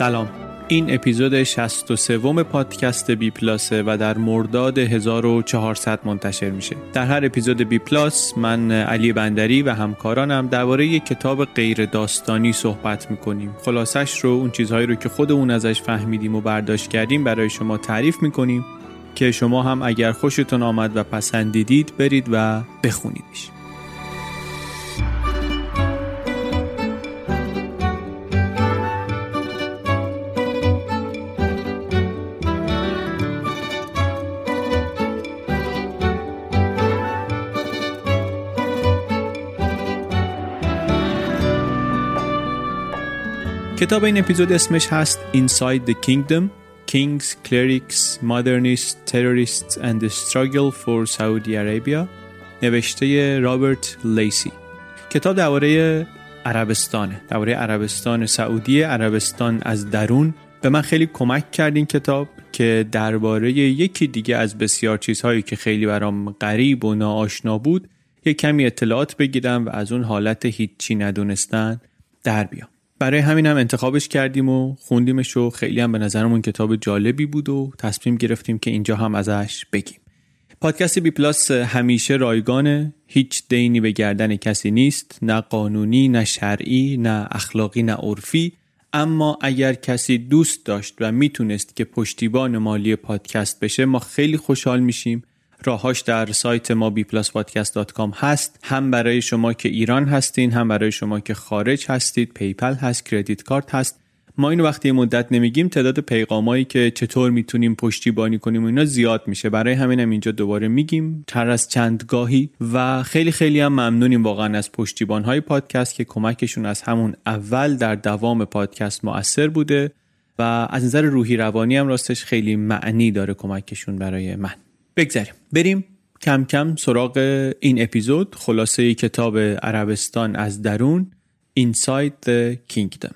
سلام. این اپیزود 63 پادکست بی پلاسه و در مرداد 1400 منتشر میشه. در هر اپیزود بی پلاس من علی بندری و همکارانم درباره یک کتاب غیر داستانی صحبت می‌کنیم. خلاصش رو اون چیزهایی رو که خودمون ازش فهمیدیم و برداشت کردیم برای شما تعریف می‌کنیم که شما هم اگر خوشتون آمد و پسندیدید برید و بخونیدش. کتاب این اپیزود اسمش هست Inside the Kingdom Kings, Clerics, Modernists, Terrorists and the Struggle for Saudi Arabia. نوشته رابرت لیسی. کتاب درباره عربستانه درباره عربستان سعودی عربستان از درون. به من خیلی کمک کرد این کتاب که درباره یکی دیگه از بسیار چیزهایی که خیلی برام غریب و ناآشنا بود یک کمی اطلاعات بگیرم و از اون حالت هیچی ندونستن در بیام. برای همین هم انتخابش کردیم و خوندیمش و خیلی هم به نظرمون کتاب جالبی بود و تصمیم گرفتیم که اینجا هم ازش بگیم. پادکست بی پلاس همیشه رایگانه. هیچ دینی به گردن کسی نیست. نه قانونی نه شرعی نه اخلاقی نه عرفی. اما اگر کسی دوست داشت و می‌تونست که پشتیبان مالی پادکست بشه ما خیلی خوشحال میشیم. راهاش در سایت ما bpluspodcast.com هست. هم برای شما که ایران هستین هم برای شما که خارج هستید PayPal هست credit card هست. ما اینو وقتی مدت نمیگیم تعداد پیغامایی که چطور می‌تونیم پشتیبانی کنیم و اینا زیاد میشه. برای همینم هم اینجا دوباره میگیم. تر از چند گاهی و خیلی خیلی هم ممنونیم واقعا از پشتیبان های پادکست که کمکشون از همون اول در دوام پادکست مؤثر بوده و از نظر روحی روانی هم راستش خیلی معنی داره کمکشون برای من. بگذاریم بریم کم کم سراغ این اپیزود. خلاصه کتاب عربستان از درون Inside the Kingdom.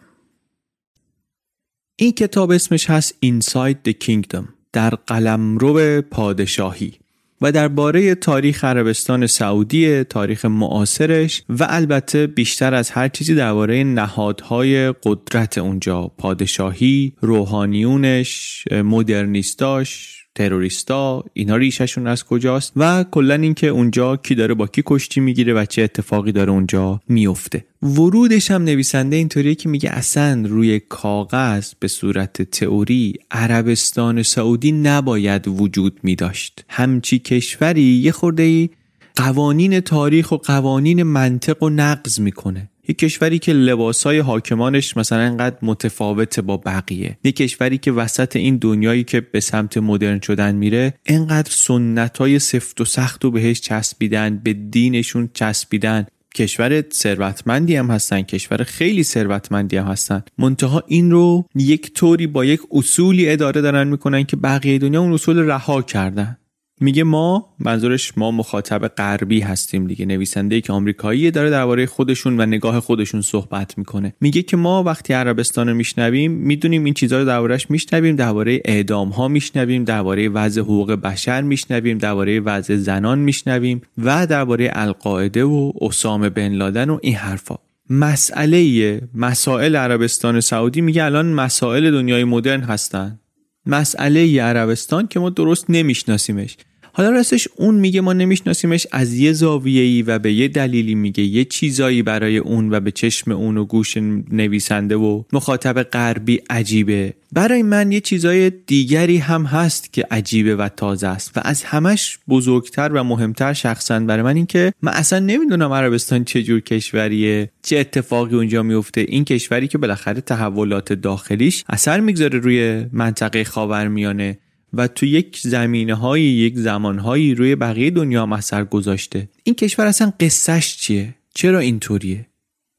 این کتاب اسمش هست Inside the Kingdom در قلمرو پادشاهی و درباره تاریخ عربستان سعودی، تاریخ معاصرش و البته بیشتر از هر چیزی درباره نهادهای قدرت اونجا، پادشاهی، روحانیونش، مدرنیستاش، تروریستا اینا ریششون از کجاست و کلا اینکه اونجا کی داره با کی کشتی می‌گیره و چه اتفاقی داره اونجا میفته ورودش هم نویسنده اینطوریه که میگه اصلا روی کاغذ به صورت تئوری عربستان سعودی نباید وجود میداشت. همچی کشوری یه خورده قوانین تاریخ و قوانین منطق و نقض می‌کنه. یک کشوری که لباسهای حاکمانش مثلا انقدر متفاوته با بقیه. یک کشوری که وسط این دنیایی که به سمت مدرن شدن میره انقدر سنت های سفت و سخت و بهش چسبیدن به دینشون چسبیدن. کشور ثروتمندی هم هستن کشور خیلی ثروتمندی هم هستن. منتها این رو یک طوری با یک اصولی اداره دارن می‌کنن که بقیه دنیا اون اصول رها کردن. میگه ما منظورش ما مخاطب غربی هستیم دیگه نویسنده ای که آمریکایی داره درباره خودشون و نگاه خودشون صحبت می‌کنه. میگه که ما وقتی عربستان رو میشنویم می‌دونیم این چیزها رو دربارهش میشنویم درباره اعدام ها میشنویم درباره وضع حقوق بشر میشنویم درباره وضع زنان میشنویم و درباره القاعده و اسامه بن لادن و این حرفا. مسئله مسائل عربستان سعودی میگه الان مسائل دنیای مدرن هستن. مسئله عربستان که ما درست نمیشناسیمش. حالا راستش اون میگه ما نمیشناسیمش از یه زاویه‌ای و به یه دلیلی میگه یه چیزایی برای اون و به چشم اون و گوش نویسنده و مخاطب غربی عجیبه. برای من یه چیزای دیگری هم هست که عجیبه و تازه است و از همش بزرگتر و مهمتر شخصا برای من این که من اصلا نمی‌دونم عربستان چه جور کشوریه چه اتفاقی اونجا میفته این کشوری که بالاخره تحولات داخلیش اثر می‌گذاره روی منطقه خاورمیانه. و تو یک زمینه های یک زمان هایی روی بقیه دنیا هم گذاشته. این کشور اصلا قصهش چیه؟ چرا اینطوریه؟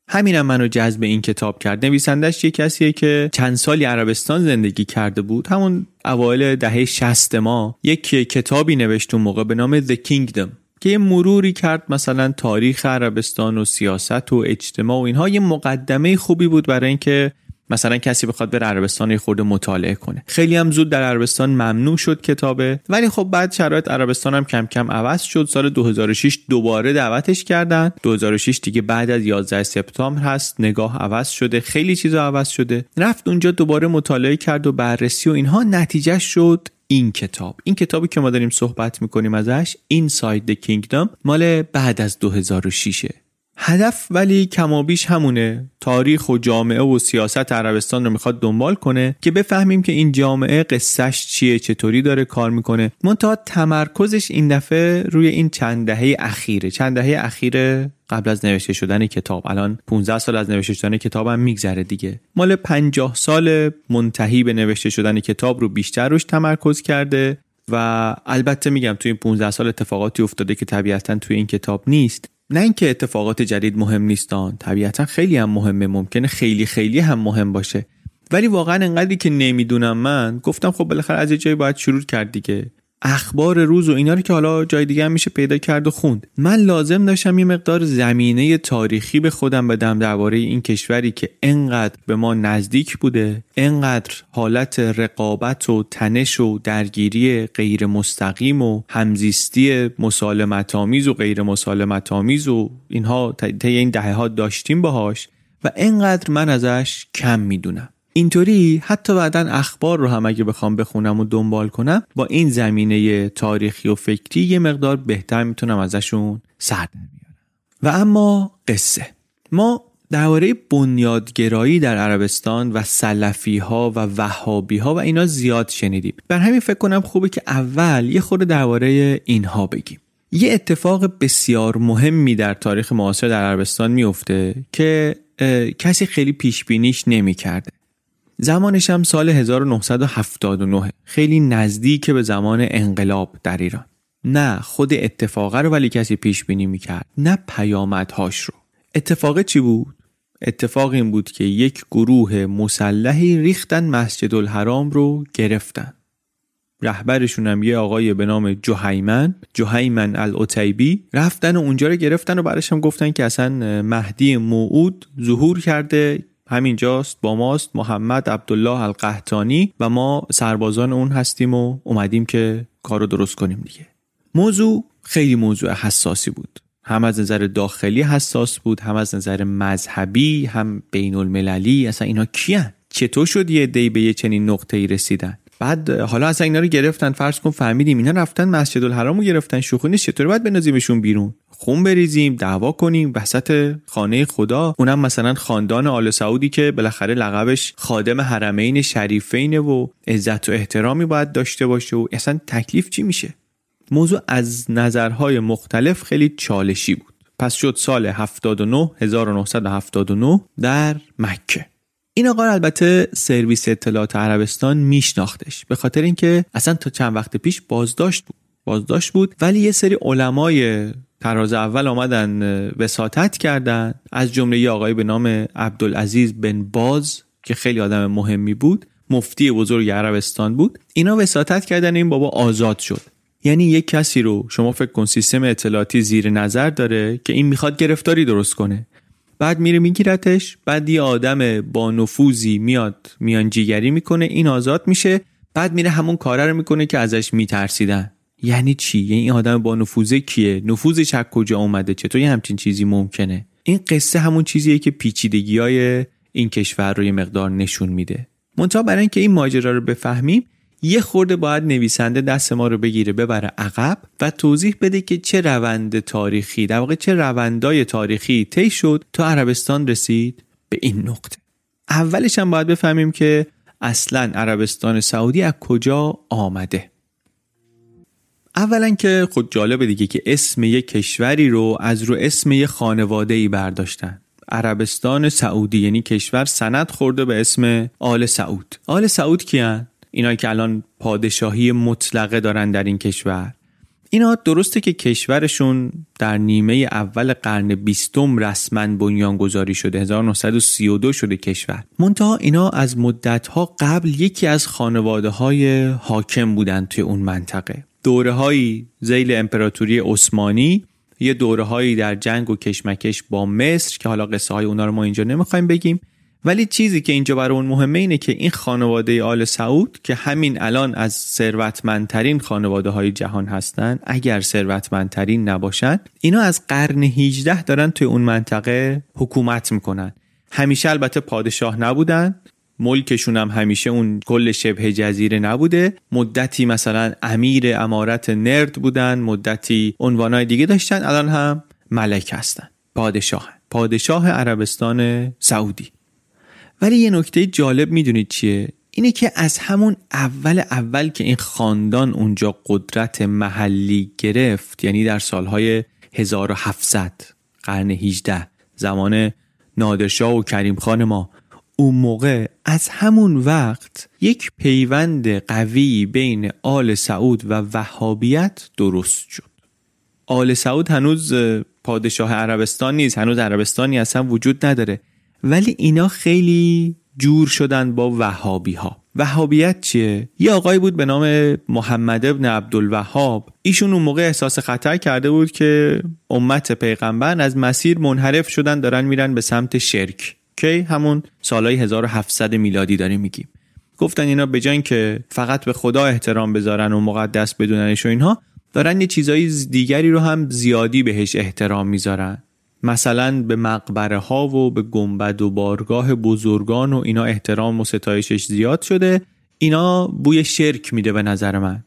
همینم منو جذب این کتاب کرد. نویسندش یه کسیه که چند سالی عربستان زندگی کرده بود. همون اوایل دهه 60 ما یک کتابی نوشت اون موقع به نام The Kingdom که یه مروری کرد مثلا تاریخ عربستان و سیاست و اجتماع و اینها. یه مقدمه خوبی بود برای اینکه مثلا کسی بخواد بره عربستان یه خورده مطالعه کنه. خیلی هم زود در عربستان ممنوع شد کتابه. ولی خب بعد شرایط عربستان هم کم کم عوض شد. سال 2006 دوباره دعوتش کردن. 2006 دیگه بعد از 11 سپتامبر هست. نگاه عوض شده. خیلی چیزا عوض شده. رفت اونجا دوباره مطالعه کرد و بررسی و اینها. نتیجه شد این کتاب. این کتابی که ما داریم صحبت می‌کنیم ازش Inside the Kingdom مال بعد از 2006 هدف ولی کمابیش همونه. تاریخ و جامعه و سیاست عربستان رو می‌خواد دنبال کنه که بفهمیم که این جامعه قصهش چیه چطوری داره کار می‌کنه. منتها تمرکزش این دفعه روی این چند دهه اخیره. چند دهه اخیر قبل از نوشته شدن کتاب. الان 15 سال از نوشته شدن کتابم میگذره دیگه. مال 50 سال منتهی به نوشته شدن کتاب رو بیشتر روش تمرکز کرده و البته میگم توی این 15 سال اتفاقاتی افتاده که طبیعتا توی این کتاب نیست. نه اینکه اتفاقات جدید مهم نیستان طبیعتا خیلی هم مهمه ممکنه خیلی خیلی هم مهم باشه. ولی واقعا انقدری که نمی‌دونم من گفتم خب بالاخره از یه جایی باید شروع کرد دیگه. اخبار روز و اینا رو که حالا جای دیگه هم میشه پیدا کرد و خوند. من لازم داشتم یه مقدار زمینه تاریخی به خودم بدم درباره این کشوری که انقدر به ما نزدیک بوده انقدر حالت رقابت و تنش و درگیری غیر مستقیم و همزیستی مسالمت آمیز و غیر مسالمت آمیز و اینها طی این دهه ها داشتیم باهاش و انقدر من ازش کم می‌دونم. اینطوری حتی بعدا اخبار رو هم اگه بخوام بخونم و دنبال کنم با این زمینه تاریخی و فکری یه مقدار بهتر می‌تونم ازشون سر بیارم. و اما قصه. ما درباره بنیادگرایی در عربستان و سلفی ها و وهابی ها و اینا زیاد شنیدیم. بر همین فکر کنم خوبه که اول یه خورده درباره اینها بگیم. یه اتفاق بسیار مهمی در تاریخ معاصر در عربستان میفته که کسی خیلی پیش بینیش نمی‌کرده. زمانش هم سال 1979 خیلی نزدیک به زمان انقلاب در ایران. نه خود اتفاقه رو ولی کسی پیش بینی می‌کرد نه پیامدهاش رو. اتفاق چی بود؟ اتفاق این بود که یک گروه مسلحی ریختن مسجد الحرام رو گرفتن. رهبرشون هم یه آقای به نام جوهیمن جوهیمن الاتیبی رفتن و اونجا رو گرفتن و بعدش هم گفتن که اصلا مهدی موعود ظهور کرده همینجاست با ماست محمد عبدالله القحطانی و ما سربازان اون هستیم و اومدیم که کار رو درست کنیم دیگه. موضوع خیلی موضوع حساسی بود. هم از نظر داخلی حساس بود هم از نظر مذهبی هم بین المللی اصلا اینا کیان؟ چطور شد یه دی به یه چنین نقطه ای رسیدن؟ بعد حالا اصلا اینا رو گرفتن فرض کن فهمیدیم اینا رفتن مسجد الحرام رو گرفتن. شوخی نیست چطور باید بنازیمشون بیرون؟ خون بریزیم دعوا کنیم وسط خانه خدا. اونم مثلا خاندان آل سعودی که بالاخره لقبش خادم حرمین شریفینه و عزت و احترامی باید داشته باشه و اصلا تکلیف چی میشه؟ موضوع از نظرهای مختلف خیلی چالشی بود. پس شد سال 79 1979 در مکه. این آقا البته سرویس اطلاعات عربستان میشناختش به خاطر اینکه اصلا تا چند وقت پیش بازداشت بود. بازداشت بود ولی یه سری علمای تراز اول آمدن وساطت کردن. از جمله یه آقای به نام عبدالعزیز بن باز که خیلی آدم مهمی بود مفتی بزرگ عربستان بود. اینا وساطت کردن این بابا آزاد شد. یعنی یک کسی رو شما فکر کن سیستم اطلاعاتی زیر نظر داره که این می‌خواد گرفتاری درست کنه. بعد میره میگیرتش. بعد یه آدم با نفوذی میاد میانجیگری می‌کنه این آزاد میشه. بعد میره همون کاره رو می‌کنه که ازش میترسیدن. یعنی چی؟ یعنی این آدم با نفوذه کیه؟ نفوذش از کجا اومده؟ چطور یه همچین چیزی ممکنه؟ این قصه همون چیزیه که پیچیدگی های این کشور رو یه مقدار نشون میده. منتها برای اینکه این ماجرا رو بفهمیم یه خورده باید نویسنده دست ما رو بگیره ببره عقب و توضیح بده که چه روند تاریخی در واقع چه روندای تاریخی طی شد تا عربستان رسید به این نقطه. اولش هم باید بفهمیم که اصلا عربستان سعودی از کجا آمده. اولا که خود جالبه دیگه که اسم یه کشوری رو از رو اسم یه خانواده ای برداشتن. عربستان سعودی یعنی کشور سند خورده به اسم آل سعود. آل سعود کیان؟ اینا که الان پادشاهی مطلقه دارن در این کشور. اینا درسته که کشورشون در نیمه اول قرن بیستم رسما بنیانگذاری شده 1932 شده کشور. منتها اینا از مدتها قبل یکی از خانواده های حاکم بودن توی اون منطقه. دوره هایی زیل امپراتوری عثمانی یه دوره هایی در جنگ و کشمکش با مصر که حالا قصه های اونا رو ما اینجا نمی‌خوایم بگیم. ولی چیزی که اینجا برای اون مهمه اینه که این خانواده آل سعود که همین الان از ثروتمندترین خانواده های جهان هستن اگر ثروتمندترین نباشن اینا از قرن 18 دارن توی اون منطقه حکومت می‌کنن. همیشه البته پادشاه نبودن ملکشون هم همیشه اون کل شبه جزیره نبوده. مدتی مثلا امیر امارت نرد بودن مدتی عنوانهای دیگه داشتن الان هم ملک هستن. پادشاه پادشاه عربستان سعودی. ولی یه نکته جالب می‌دونید چیه؟ اینه که از همون اول اول که این خاندان اونجا قدرت محلی گرفت یعنی در سالهای 1700 قرن 18 زمان نادرشاه و کریم خان ما اون موقع از همون وقت یک پیوند قوی بین آل سعود و وهابیت درست شد. آل سعود هنوز پادشاه عربستان نیست هنوز عربستانی اصلا وجود نداره. ولی اینا خیلی جور شدن با وهابی ها وهابیت چیه؟ یه آقایی بود به نام محمد ابن عبدالوهاب. ایشون اون موقع احساس خطر کرده بود که امت پیغمبر از مسیر منحرف شدن دارن میرن به سمت شرک. که همون سالهای 1700 میلادی داریم میگیم. گفتن اینا به جای که فقط به خدا احترام بذارن و مقدس بدوننش و اینها دارن یه چیزای دیگری رو هم زیادی بهش احترام می‌ذارن. مثلا به مقبره ها و به گنبد و بارگاه بزرگان و اینا احترام و ستایشش زیاد شده اینا بوی شرک میده به نظر من.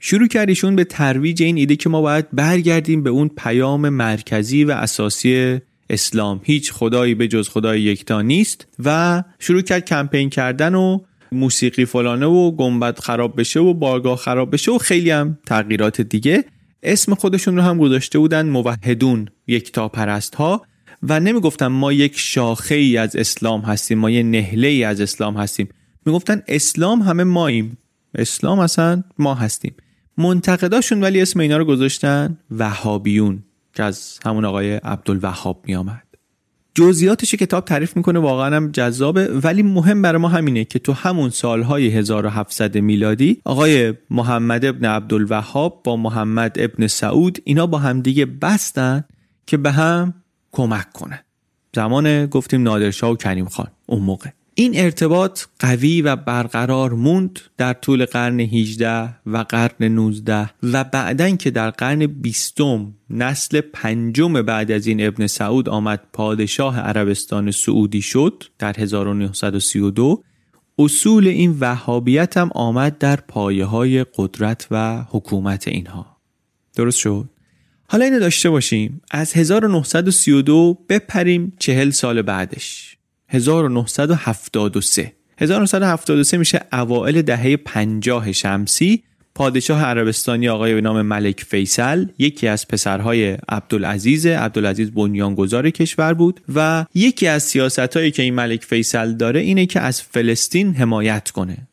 شروع کردیشون به ترویج این ایده که ما باید برگردیم به اون پیام مرکزی و اساسی اسلام. هیچ خدایی به جز خدای یکتا نیست و شروع کرد کمپین کردن و موسیقی فلانه و گنبد خراب بشه و بارگاه خراب بشه و خیلی هم تغییرات دیگه. اسم خودشون رو هم گذاشته بودن موحدون یکتا پرست ها و نمی‌گفتن ما یک شاخه ای از اسلام هستیم ما یه نهله ای از اسلام هستیم. می‌گفتن اسلام همه ماییم. اسلام اصلا ما هستیم. منتقداشون ولی اسم اینا رو گذاشتن وهابیون که از همون آقای عبدالوهاب می آمد جزئیاتش کتاب تعریف می‌کنه واقعا هم جذابه. ولی مهم برای ما همینه که تو همون سالهای 1700 میلادی آقای محمد ابن عبدالوهاب با محمد ابن سعود اینا با همدیگه بستن که به هم کمک کنن. زمان گفتیم نادرشاه و کریم خان اون موقع. این ارتباط قوی و برقرار موند در طول قرن 18 و قرن 19 و بعدن که در قرن 20 نسل پنجم بعد از این ابن سعود آمد پادشاه عربستان سعودی شد در 1932 اصول این وهابیت هم آمد در پایه های قدرت و حکومت اینها. درست شد؟ حالا اینو داشته باشیم. از 1932 بپریم چهل سال بعدش. 1973 1973 میشه اوائل دهه 50 شمسی. پادشاه عربستانی آقای به نام ملک فیصل یکی از پسرهای عبدالعزیز عبدالعزیز بنیانگذار کشور بود و یکی از سیاست هایی که این ملک فیصل داره اینه که از فلسطین حمایت کنه.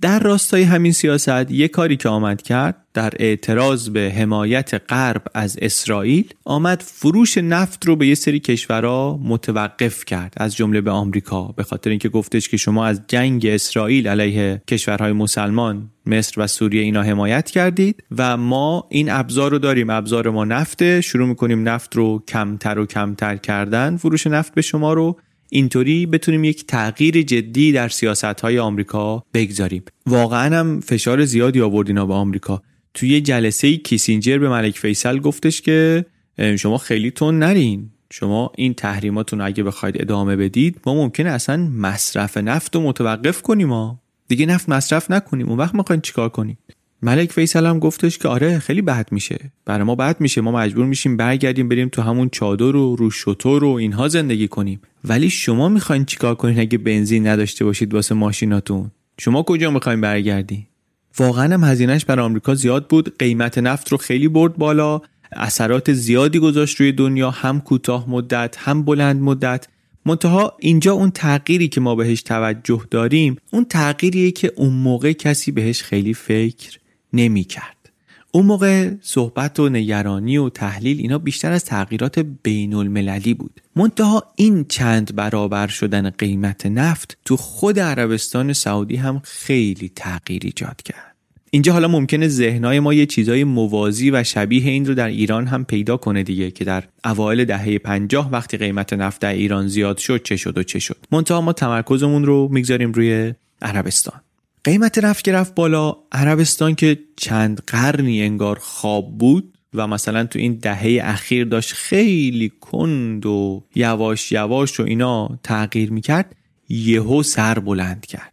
در راستای همین سیاست یک کاری که آمد کرد در اعتراض به حمایت غرب از اسرائیل آمد فروش نفت رو به یه سری کشورها متوقف کرد از جمله به آمریکا. به خاطر اینکه گفتش که شما از جنگ اسرائیل علیه کشورهای مسلمان مصر و سوریه اینا حمایت کردید و ما این ابزار رو داریم. ابزار ما نفته شروع می‌کنیم نفت رو کمتر و کمتر کردن فروش نفت به شما رو اینطوری بتونیم یک تغییر جدی در سیاست های آمریکا بگذاریم. واقعا هم فشار زیادی آوردینا به آمریکا. توی جلسه کیسینجر به ملک فیصل گفتش که شما خیلی تون نرین. شما این تحریماتون اگه بخواید ادامه بدید ما ممکنه اصلا مصرف نفت رو متوقف کنیم ما دیگه نفت مصرف نکنیم. اون وقت می‌خواین چیکار کنیم؟ ملک فیصل هم گفتش که آره خیلی بد میشه. برای ما بد میشه. ما مجبور میشیم برگردیم بریم تو همون چادر و رو شطور و اینها زندگی کنیم. ولی شما می‌خواین چیکار کنین اگه بنزین نداشته باشید واسه ماشیناتون؟ شما کجا می‌خواین برگردی؟ واقعا هم هزینهش برای آمریکا زیاد بود. قیمت نفت رو خیلی برد بالا. اثرات زیادی گذاشت روی دنیا. هم کوتاه مدت هم بلند مدت. منتها اینجا اون تغییری که ما بهش توجه داریم اون تغییریه که اون موقع کسی بهش خیلی فکر نمی کرد. اون موقع صحبت و نگرانی و تحلیل اینا بیشتر از تغییرات بین المللی بود. منتها این چند برابر شدن قیمت نفت تو خود عربستان سعودی هم خیلی تغییر ایجاد کرد. اینجا حالا ممکنه ذهنهای ما یه چیزای موازی و شبیه این رو در ایران هم پیدا کنه دیگه که در اوایل دهه پنجاه وقتی قیمت نفت در ایران زیاد شد چه شد و چه شد. منتها ما تمرکزمون رو می‌گذاریم روی عربستان. قیمت رفت که رفت بالا. عربستان که چند قرنی انگار خواب بود و مثلا تو این دهه اخیر داشت خیلی کند و یواش یواش و اینا تغییر می‌کرد یهو سر بلند کرد.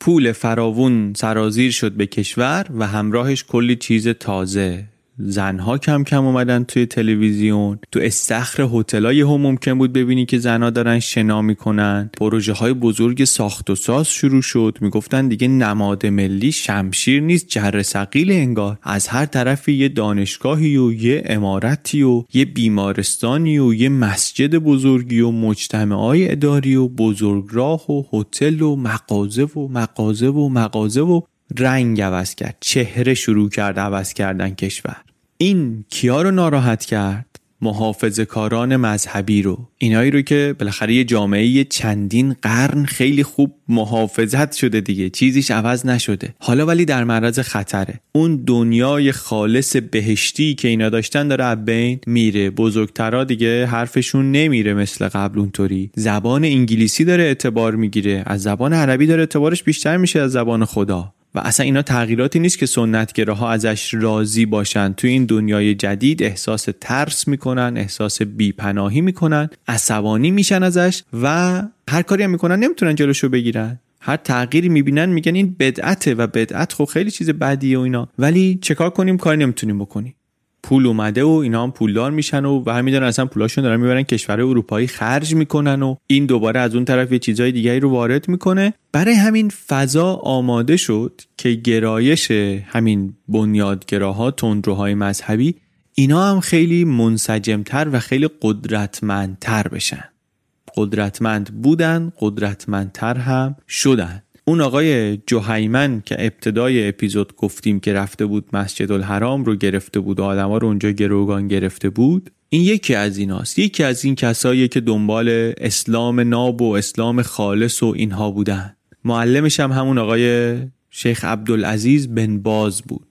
پول فراوون سرازیر شد به کشور و همراهش کلی چیز تازه. زنها کم کم اومدن توی تلویزیون. تو استخر هتلای هم ممکن بود ببینی که زنها دارن شنا می‌کنن. پروژه های بزرگ ساخت و ساز شروع شد. می‌گفتن دیگه نماد ملی شمشیر نیست جر سقیل انگار. از هر طرفی یه دانشگاهی و یه امارتی و یه بیمارستانی و یه مسجد بزرگی و مجتمعای اداری و بزرگراه و هتل و مغازه و مغازه و مغازه و رنگ عوض کرد. چهره شروع کرد عوض کردن کشور. این کیا رو ناراحت کرد؟ محافظ کاران مذهبی رو. اینایی رو که بالاخره یه جامعه چندین قرن خیلی خوب محافظت شده دیگه. چیزیش عوض نشده. حالا ولی در معرض خطره. اون دنیای خالص بهشتی که اینا داشتن داره بین میره. بزرگترا دیگه حرفشون نمیره مثل قبل اونطوری. زبان انگلیسی داره اعتبار می‌گیره. از زبان عربی داره اعتبارش بیشتر میشه از زبان خدا. و اصلا اینا تغییراتی نیست که سنتگراها ازش راضی باشن. تو این دنیای جدید احساس ترس می‌کنن احساس بیپناهی می‌کنن عصبانی میشن ازش و هر کاری هم می‌کنن نمی‌تونن جلوشو بگیرن. هر تغییری می‌بینن میگن این بدعته و بدعت خب خیلی چیز بدیه و اینا. ولی چکار کنیم؟ کاری نمی‌تونیم بکنیم. پول اومده و اینا هم پولدار میشن و و می‌دونن اصلا پولاشون دارن می‌برن کشور اروپایی خرج می‌کنن و این دوباره از اون طرف یه چیزای دیگری رو وارد می‌کنه. برای همین فضا آماده شد که گرایش همین بنیادگراها تندروهای مذهبی اینا هم خیلی منسجمتر و خیلی قدرتمندتر بشن. قدرتمند بودن قدرتمندتر هم شدن. اون آقای جوهیمن که ابتدای اپیزود گفتیم که رفته بود مسجد الحرام رو گرفته بود و آدما رو اونجا گروگان گرفته بود این یکی از ایناست. یکی از این کسایی که دنبال اسلام ناب و اسلام خالص و اینها بودن. معلمش هم همون آقای شیخ عبدالعزیز بن باز بود.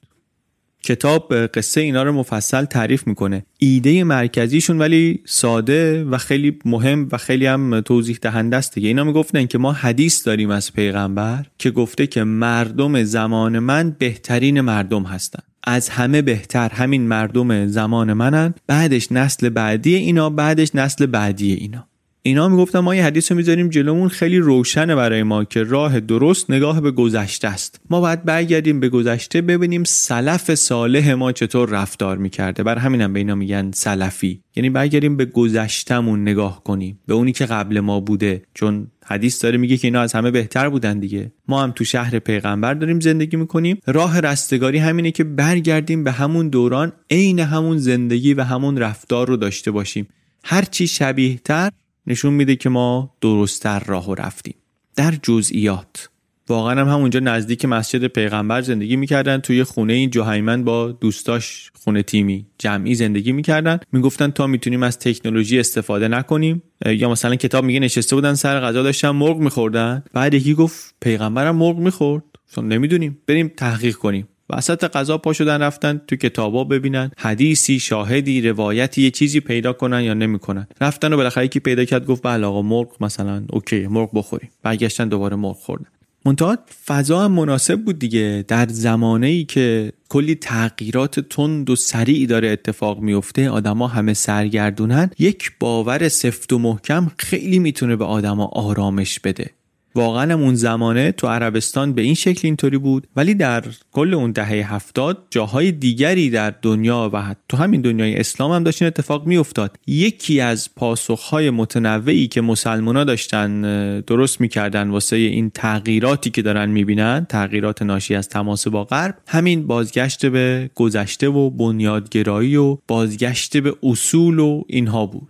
کتاب قصه اینا رو مفصل تعریف می‌کنه. ایده مرکزیشون ولی ساده و خیلی مهم و خیلی هم توضیح دهنده است دیگه. اینا می‌گفتن که ما حدیث داریم از پیغمبر که گفته که مردم زمان من بهترین مردم هستن. از همه بهتر همین مردم زمان منن. بعدش نسل بعدی اینا بعدش نسل بعدی اینا. اینا می‌گفتن ما یه حدیث رو می‌ذاریم جلومون خیلی روشنه برای ما که راه درست نگاه به گذشته است. ما باید برگردیم به گذشته ببینیم سلف صالح ما چطور رفتار می‌کرده. بر همینم به اینا میگن سلفی. یعنی برگردیم به گذشتمون نگاه کنیم. به اونی که قبل ما بوده. چون حدیث داره میگه که اینا از همه بهتر بودن دیگه. ما هم تو شهر پیغمبر داریم زندگی می‌کنیم. راه رستگاری همینه که برگردیم به همون دوران عین همون زندگی و همون رفتار رو داشته باشیم. هرچی شبیه تر نشون میده که ما درستتر راه رفتیم. در جزئیات. واقعا هم همونجا نزدیک مسجد پیغمبر زندگی می‌کردن. توی خونه این جوهیمن با دوستاش خونه تیمی جمعی زندگی می‌کردن. می‌گفتن تا می‌تونیم از تکنولوژی استفاده نکنیم. یا مثلا کتاب میگه نشسته بودن سر غذا داشتن مرغ میخوردن. بعد یکی گفت پیغمبرم مرغ می‌خورد. نمی‌دونیم. بریم تحقیق کنیم. وسط غذا پا شدن رفتن تو کتابا ببینن. حدیثی شاهدی روایتی یه چیزی پیدا کنن یا نمی‌کنن. رفتن و بالاخره یکی پیدا کرد گفت بله آقا مرغ مثلا اوکی مرغ بخوریم. برگشتن دوباره مرغ خوردن. منتها فضا هم مناسب بود دیگه. در زمانه ای که کلی تغییرات تند و سریع داره اتفاق میفته آدما همه سرگردونن. یک باور سفت و محکم خیلی می‌تونه به آدما آرامش بده. واقعا اون زمانه تو عربستان به این شکل اینطوری بود. ولی در کل اون دهه هفتاد جاهای دیگری در دنیا و تو همین دنیای اسلام هم داشت این اتفاق میافتاد. یکی از پاسخهای متنوعی که مسلمونا داشتن درست می‌کردن واسه این تغییراتی که دارن می‌بینن تغییرات ناشی از تماس با غرب همین بازگشت به گذشته و بنیادگرایی و بازگشت به اصول و اینها بود.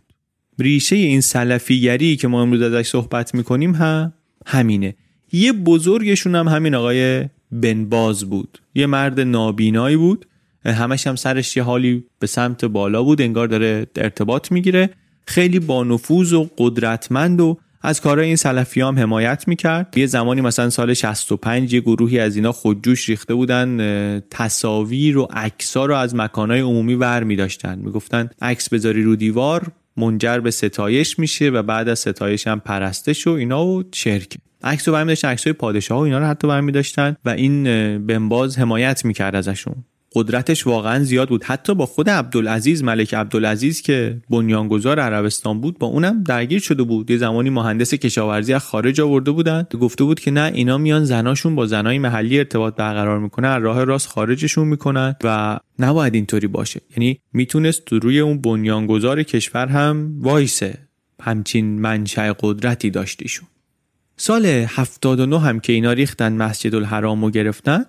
ریشه این سلفیگری که ما امروز ازش صحبت می‌کنیم هم همینه. یه بزرگشون هم همین آقای بنباز بود. یه مرد نابینایی بود. همش هم سرش یه حالی به سمت بالا بود انگار داره ارتباط می‌گیره. خیلی با نفوذ و قدرتمند و از کارهای این سلفی هم حمایت می‌کرد. یه زمانی مثلا سال 65 یه گروهی از اینا خودجوش ریخته بودن تصاویر و عکسا رو از مکانهای عمومی ور میداشتن. می‌گفتن عکس بذاری رو دیوار منجر به ستایش میشه و بعد از ستایش هم پرستش و اینا و چرک عکس رو برمی داشتن عکس های پادشاه و اینا رو حتی برمی داشتن و این بنباز حمایت می‌کرد ازشون. قدرتش واقعا زیاد بود. حتی با خود عبدالعزیز ملک عبدالعزیز که بنیانگذار عربستان بود با اونم درگیر شده بود. یه زمانی مهندس کشاورزی از خارج آورده بودن. گفته بود که نه اینا میان زناشون با زنای محلی ارتباط برقرار می‌کنن راه راست خارجشون می‌کنن و نباید اینطوری باشه. یعنی می‌تونست روی اون بنیانگذار کشور هم وایسه. همچین منشأ قدرتی داشتیشون سال 79 هم که اینا ریختن مسجد الحرام و گرفتن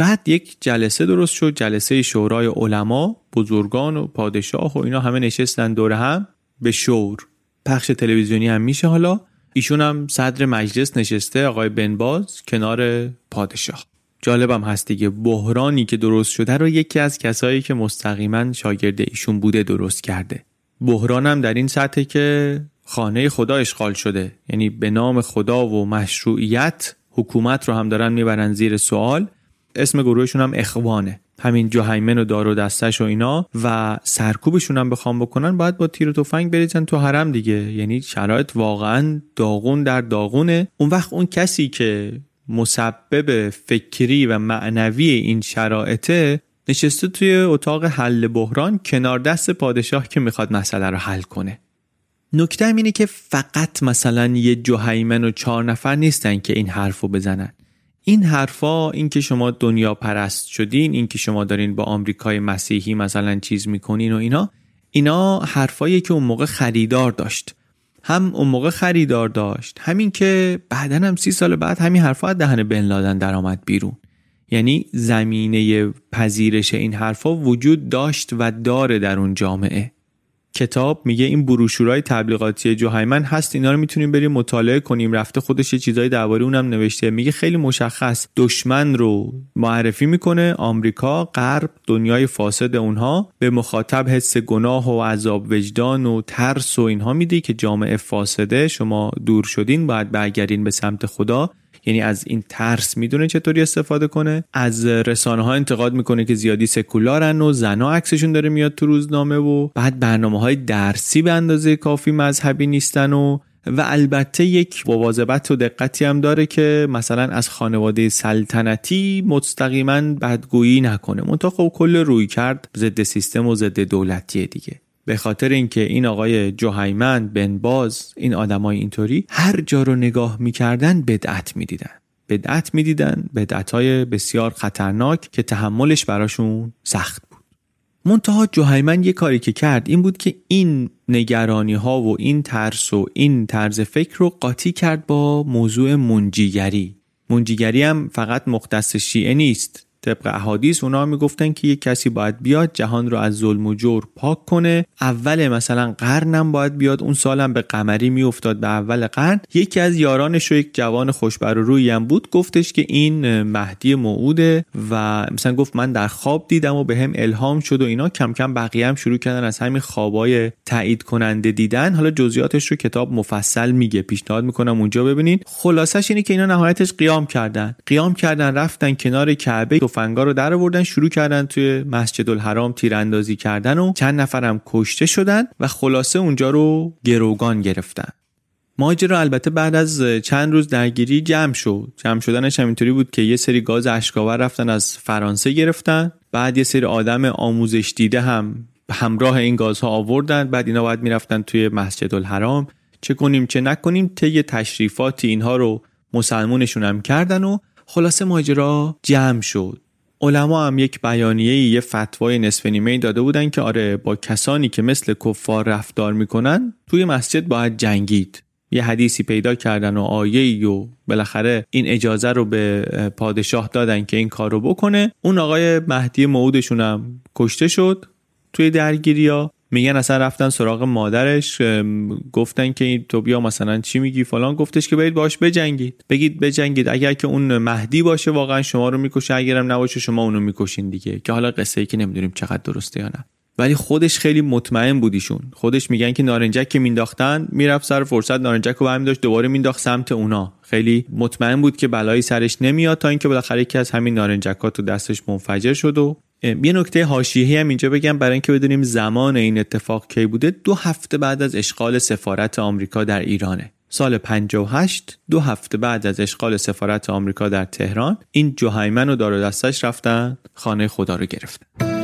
بعد یک جلسه درست شد جلسه شورای علما بزرگان و پادشاه و اینا همه نشستن دور هم به شور. پخش تلویزیونی هم میشه حالا. ایشون هم صدر مجلس نشسته آقای بنباز کنار پادشاه. جالبم هست دیگه بحرانی که درست شده رو یکی از کسایی که مستقیما شاگرد ایشون بوده درست کرده. بحرانم در این سطح که خانه خدا اشغال شده. یعنی به نام خدا و مشروعیت حکومت رو هم دارن می‌برن زیر سوال. اسم گروهشون هم اخوانه. همین جوهیمن و دار و دستش و اینا و سرکوبشون هم بخوام بکنن باید با تیر و تفنگ بریزن تو حرم دیگه. یعنی شرایط واقعا داغون در داغونه. اون وقت اون کسی که مسبب فکری و معنوی این شرایطه نشسته توی اتاق حل بحران کنار دست پادشاه که می‌خواد مسئله رو حل کنه. نکته اینه که فقط مثلا یه جوهیمن و چهار نفر نیستن که این حرفو بزنن. این حرفا این که شما دنیا پرست شدین این که شما دارین با آمریکای مسیحی مثلا چیز می‌کنین و اینا اینا حرفایی که اون موقع خریدار داشت. هم اون موقع خریدار داشت همین که بعدا هم سی سال بعد همین حرفا از دهن بن لادن درآمد بیرون. یعنی زمینه پذیرش این حرفا وجود داشت و داره در اون جامعه. کتاب میگه این بروشورای تبلیغاتی جوهیمن هست اینا رو می‌تونیم بریم مطالعه کنیم. رفته خودش یه چیزای درباره اونم نوشته. میگه خیلی مشخص. دشمن رو معرفی می‌کنه آمریکا غرب دنیای فاسد اونها. به مخاطب حس گناه و عذاب وجدان و ترس و اینها میده که جامعه فاسده. شما دور شدین باید برگردین به سمت خدا. یعنی از این ترس می‌دونه چطوری استفاده کنه. از رسانه ها انتقاد می‌کنه که زیادی سکولارن و زنا عکسشون داره میاد تو روزنامه و بعد برنامه های درسی به اندازه کافی مذهبی نیستن و و البته یک مواظبت و دقتی هم داره که مثلا از خانواده سلطنتی مستقیما بدگویی نکنه. منتها خب کل روی کرد ضد سیستم و ضد دولتی دیگه. به خاطر اینکه این آقای جوهیمن بن باز این آدمای اینطوری هر جا رو نگاه می‌کردن بدعت می‌دیدن. بدعت می‌دیدن بدعت های بسیار خطرناک که تحملش براشون سخت بود. منتها جوهیمن یه کاری که کرد این بود که این نگرانی ها و این ترس و این طرز فکر رو قاطی کرد با موضوع منجیگری. منجیگری هم فقط مختص شیعه نیست. طبق احادیث اونا می‌گفتن که یک کسی باید بیاد جهان رو از ظلم و جور پاک کنه. اول مثلا قرنم باید بیاد اون سالم به قمری میافتاد به اول قرن. یکی از یارانش رو یک جوان خوشبر و روی هم بود گفتش که این مهدی موعوده و مثلا گفت من در خواب دیدم و به هم الهام شد و اینا. کم کم بقیه هم شروع کردن از همین خوابای تایید کننده دیدن. حالا جزئیاتش رو کتاب مفصل میگه پیشنهاد می‌کنم اونجا ببینید. خلاصش اینه که اینا نهایتش قیام کردن. قیام کردن رفتن کنار کعبه تفنگا رو در آوردن شروع کردن توی مسجد الحرام تیراندازی کردن و چند نفرم کشته شدن و خلاصه اونجا رو گروگان گرفتن. ماجرا البته بعد از چند روز درگیری جمع شد. جمع شدنش همینطوری بود که یه سری گاز اشکاور رفتن از فرانسه گرفتن. بعد یه سری آدم آموزش دیده هم همراه این گازها آوردن. بعد اینا باید می‌رفتن توی مسجد الحرام. چه کنیم چه نکنیم طی تشریفاتی اینها رو مسلمونشون هم کردن و خلاصه ماجرا جمع شد. علما هم یک بیانیه یه فتوای نصف نیمه داده بودن که آره با کسانی که مثل کفار رفتار می‌کنن توی مسجد باید جنگید. یه حدیثی پیدا کردن و آیه و بالاخره این اجازه رو به پادشاه دادن که این کار رو بکنه. اون آقای مهدی موعودشون هم کشته شد توی درگیری ها. میگن اصلا رفتن سراغ مادرش گفتن که تو بیا مثلا چی میگی فلان گفتش که برید باش بجنگید. بگید بجنگید. اگر که اون مهدی باشه واقعا شما رو می‌کشه. اگرم نباشه شما اونو می‌کشین دیگه. که حالا قصه ای که نمی‌دونیم چقدر درسته یا نه. ولی خودش خیلی مطمئن بودیشون خودش میگن که نارنجک که مینداختن می‌رفت سر فرصت نارنجک رو برمی داشت دوباره مینداخت سمت اونا. خیلی مطمئن بود که بلایی سرش نمیاد تا اینکه بالاخره یکی از همین نارنجکات تو دستش منفجر شد و یه نکته حاشیه‌ای هم اینجا بگم برای اینکه بدونیم زمان این اتفاق کی بوده. دو هفته بعد از اشغال سفارت آمریکا در ایرانه. سال 58 دو هفته بعد از اشغال سفارت آمریکا در تهران. این جوهیمن و دار دستش رفتن خانه خدا رو گرفتن.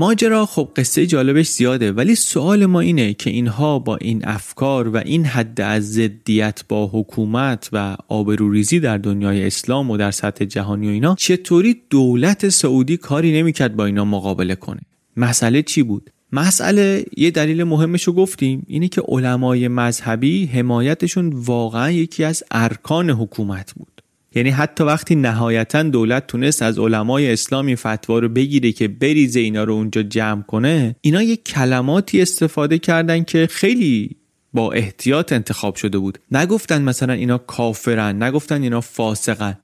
ماجرا خب قصه جالبش زیاده ولی سوال ما اینه که اینها با این افکار و این حد از ضدیت با حکومت و آبروریزی در دنیای اسلام و در سطح جهانی و اینا چطوری دولت سعودی کاری نمی‌کرد با اینا مقابله کنه؟ مسئله چی بود؟ مسئله یه دلیل مهمش رو گفتیم اینه که علمای مذهبی حمایتشون واقعا یکی از ارکان حکومت بود. یعنی حتی وقتی نهایتا دولت تونست از علمای اسلامی فتوا رو بگیره که بریزه اینا رو اونجا جمع کنه اینا یک کلماتی استفاده کردن که خیلی با احتیاط انتخاب شده بود. نگفتن مثلا اینا کافرن نگفتن اینا فاسقن.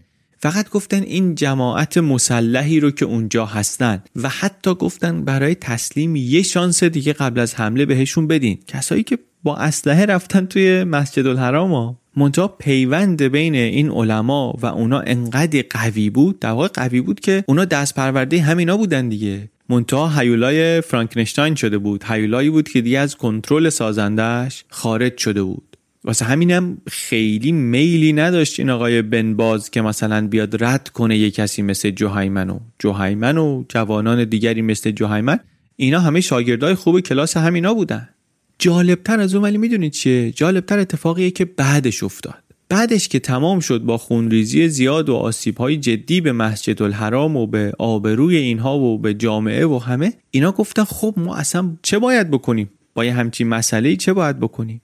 فقط گفتن این جماعت مسلحی رو که اونجا هستن و حتی گفتن برای تسلیم یه شانس دیگه قبل از حمله بهشون بدین. کسایی که با اسلحه رفتن توی مسجد الحرام ها. منتها پیوند بین این علما و اونا انقدر قوی بود در واقع قوی بود که اونا دست پرورده همینا بودن دیگه. منتها هیولای فرانکنشتاین شده بود. هیولایی بود که دیگه از کنترل سازندهش خارج شده بود. واسه همینم خیلی میلی نداشت این آقای بن باز که مثلا بیاد رد کنه یه کسی مثل جوهیمن و جوهیمن و جوانان دیگری مثل جوهیمن اینا همه شاگردای خوب کلاس همینا بودن. جالبتر از اون ولی می‌دونید چیه؟ جالبتر اتفاقیه که بعدش افتاد. بعدش که تمام شد با خونریزی زیاد و آسیب های جدی به مسجد الحرام و به آبروی اینها و به جامعه و همه اینا گفتن خب ما اصلا چه باید بکنیم؟ با یه همچین مسئله چه باید بکنیم؟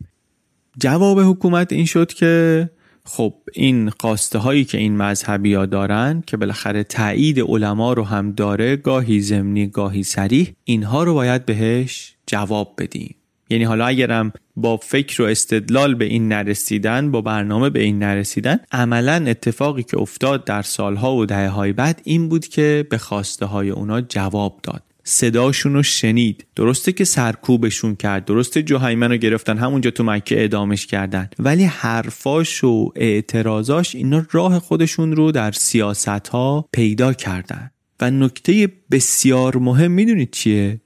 جواب حکومت این شد که خب این خواسته هایی که این مذهبی ها دارن که بالاخره تایید علما رو هم داره گاهی زمینی گاهی سریح اینها رو باید بهش جواب بدیم. یعنی حالا اگرم با فکر و استدلال به این نرسیدن با برنامه به این نرسیدن عملا اتفاقی که افتاد در سالها و دهه های بعد این بود که به خواسته های اونا جواب داد. صداشون رو شنید. درسته که سرکوبشون کرد. درسته جوهیمن رو گرفتن. همونجا تو مکه اعدامش کردن. ولی حرفاش و اعتراضاش اینا راه خودشون رو در سیاست ها پیدا کردن. و نکته بسیار مهم می‌دونید چیه؟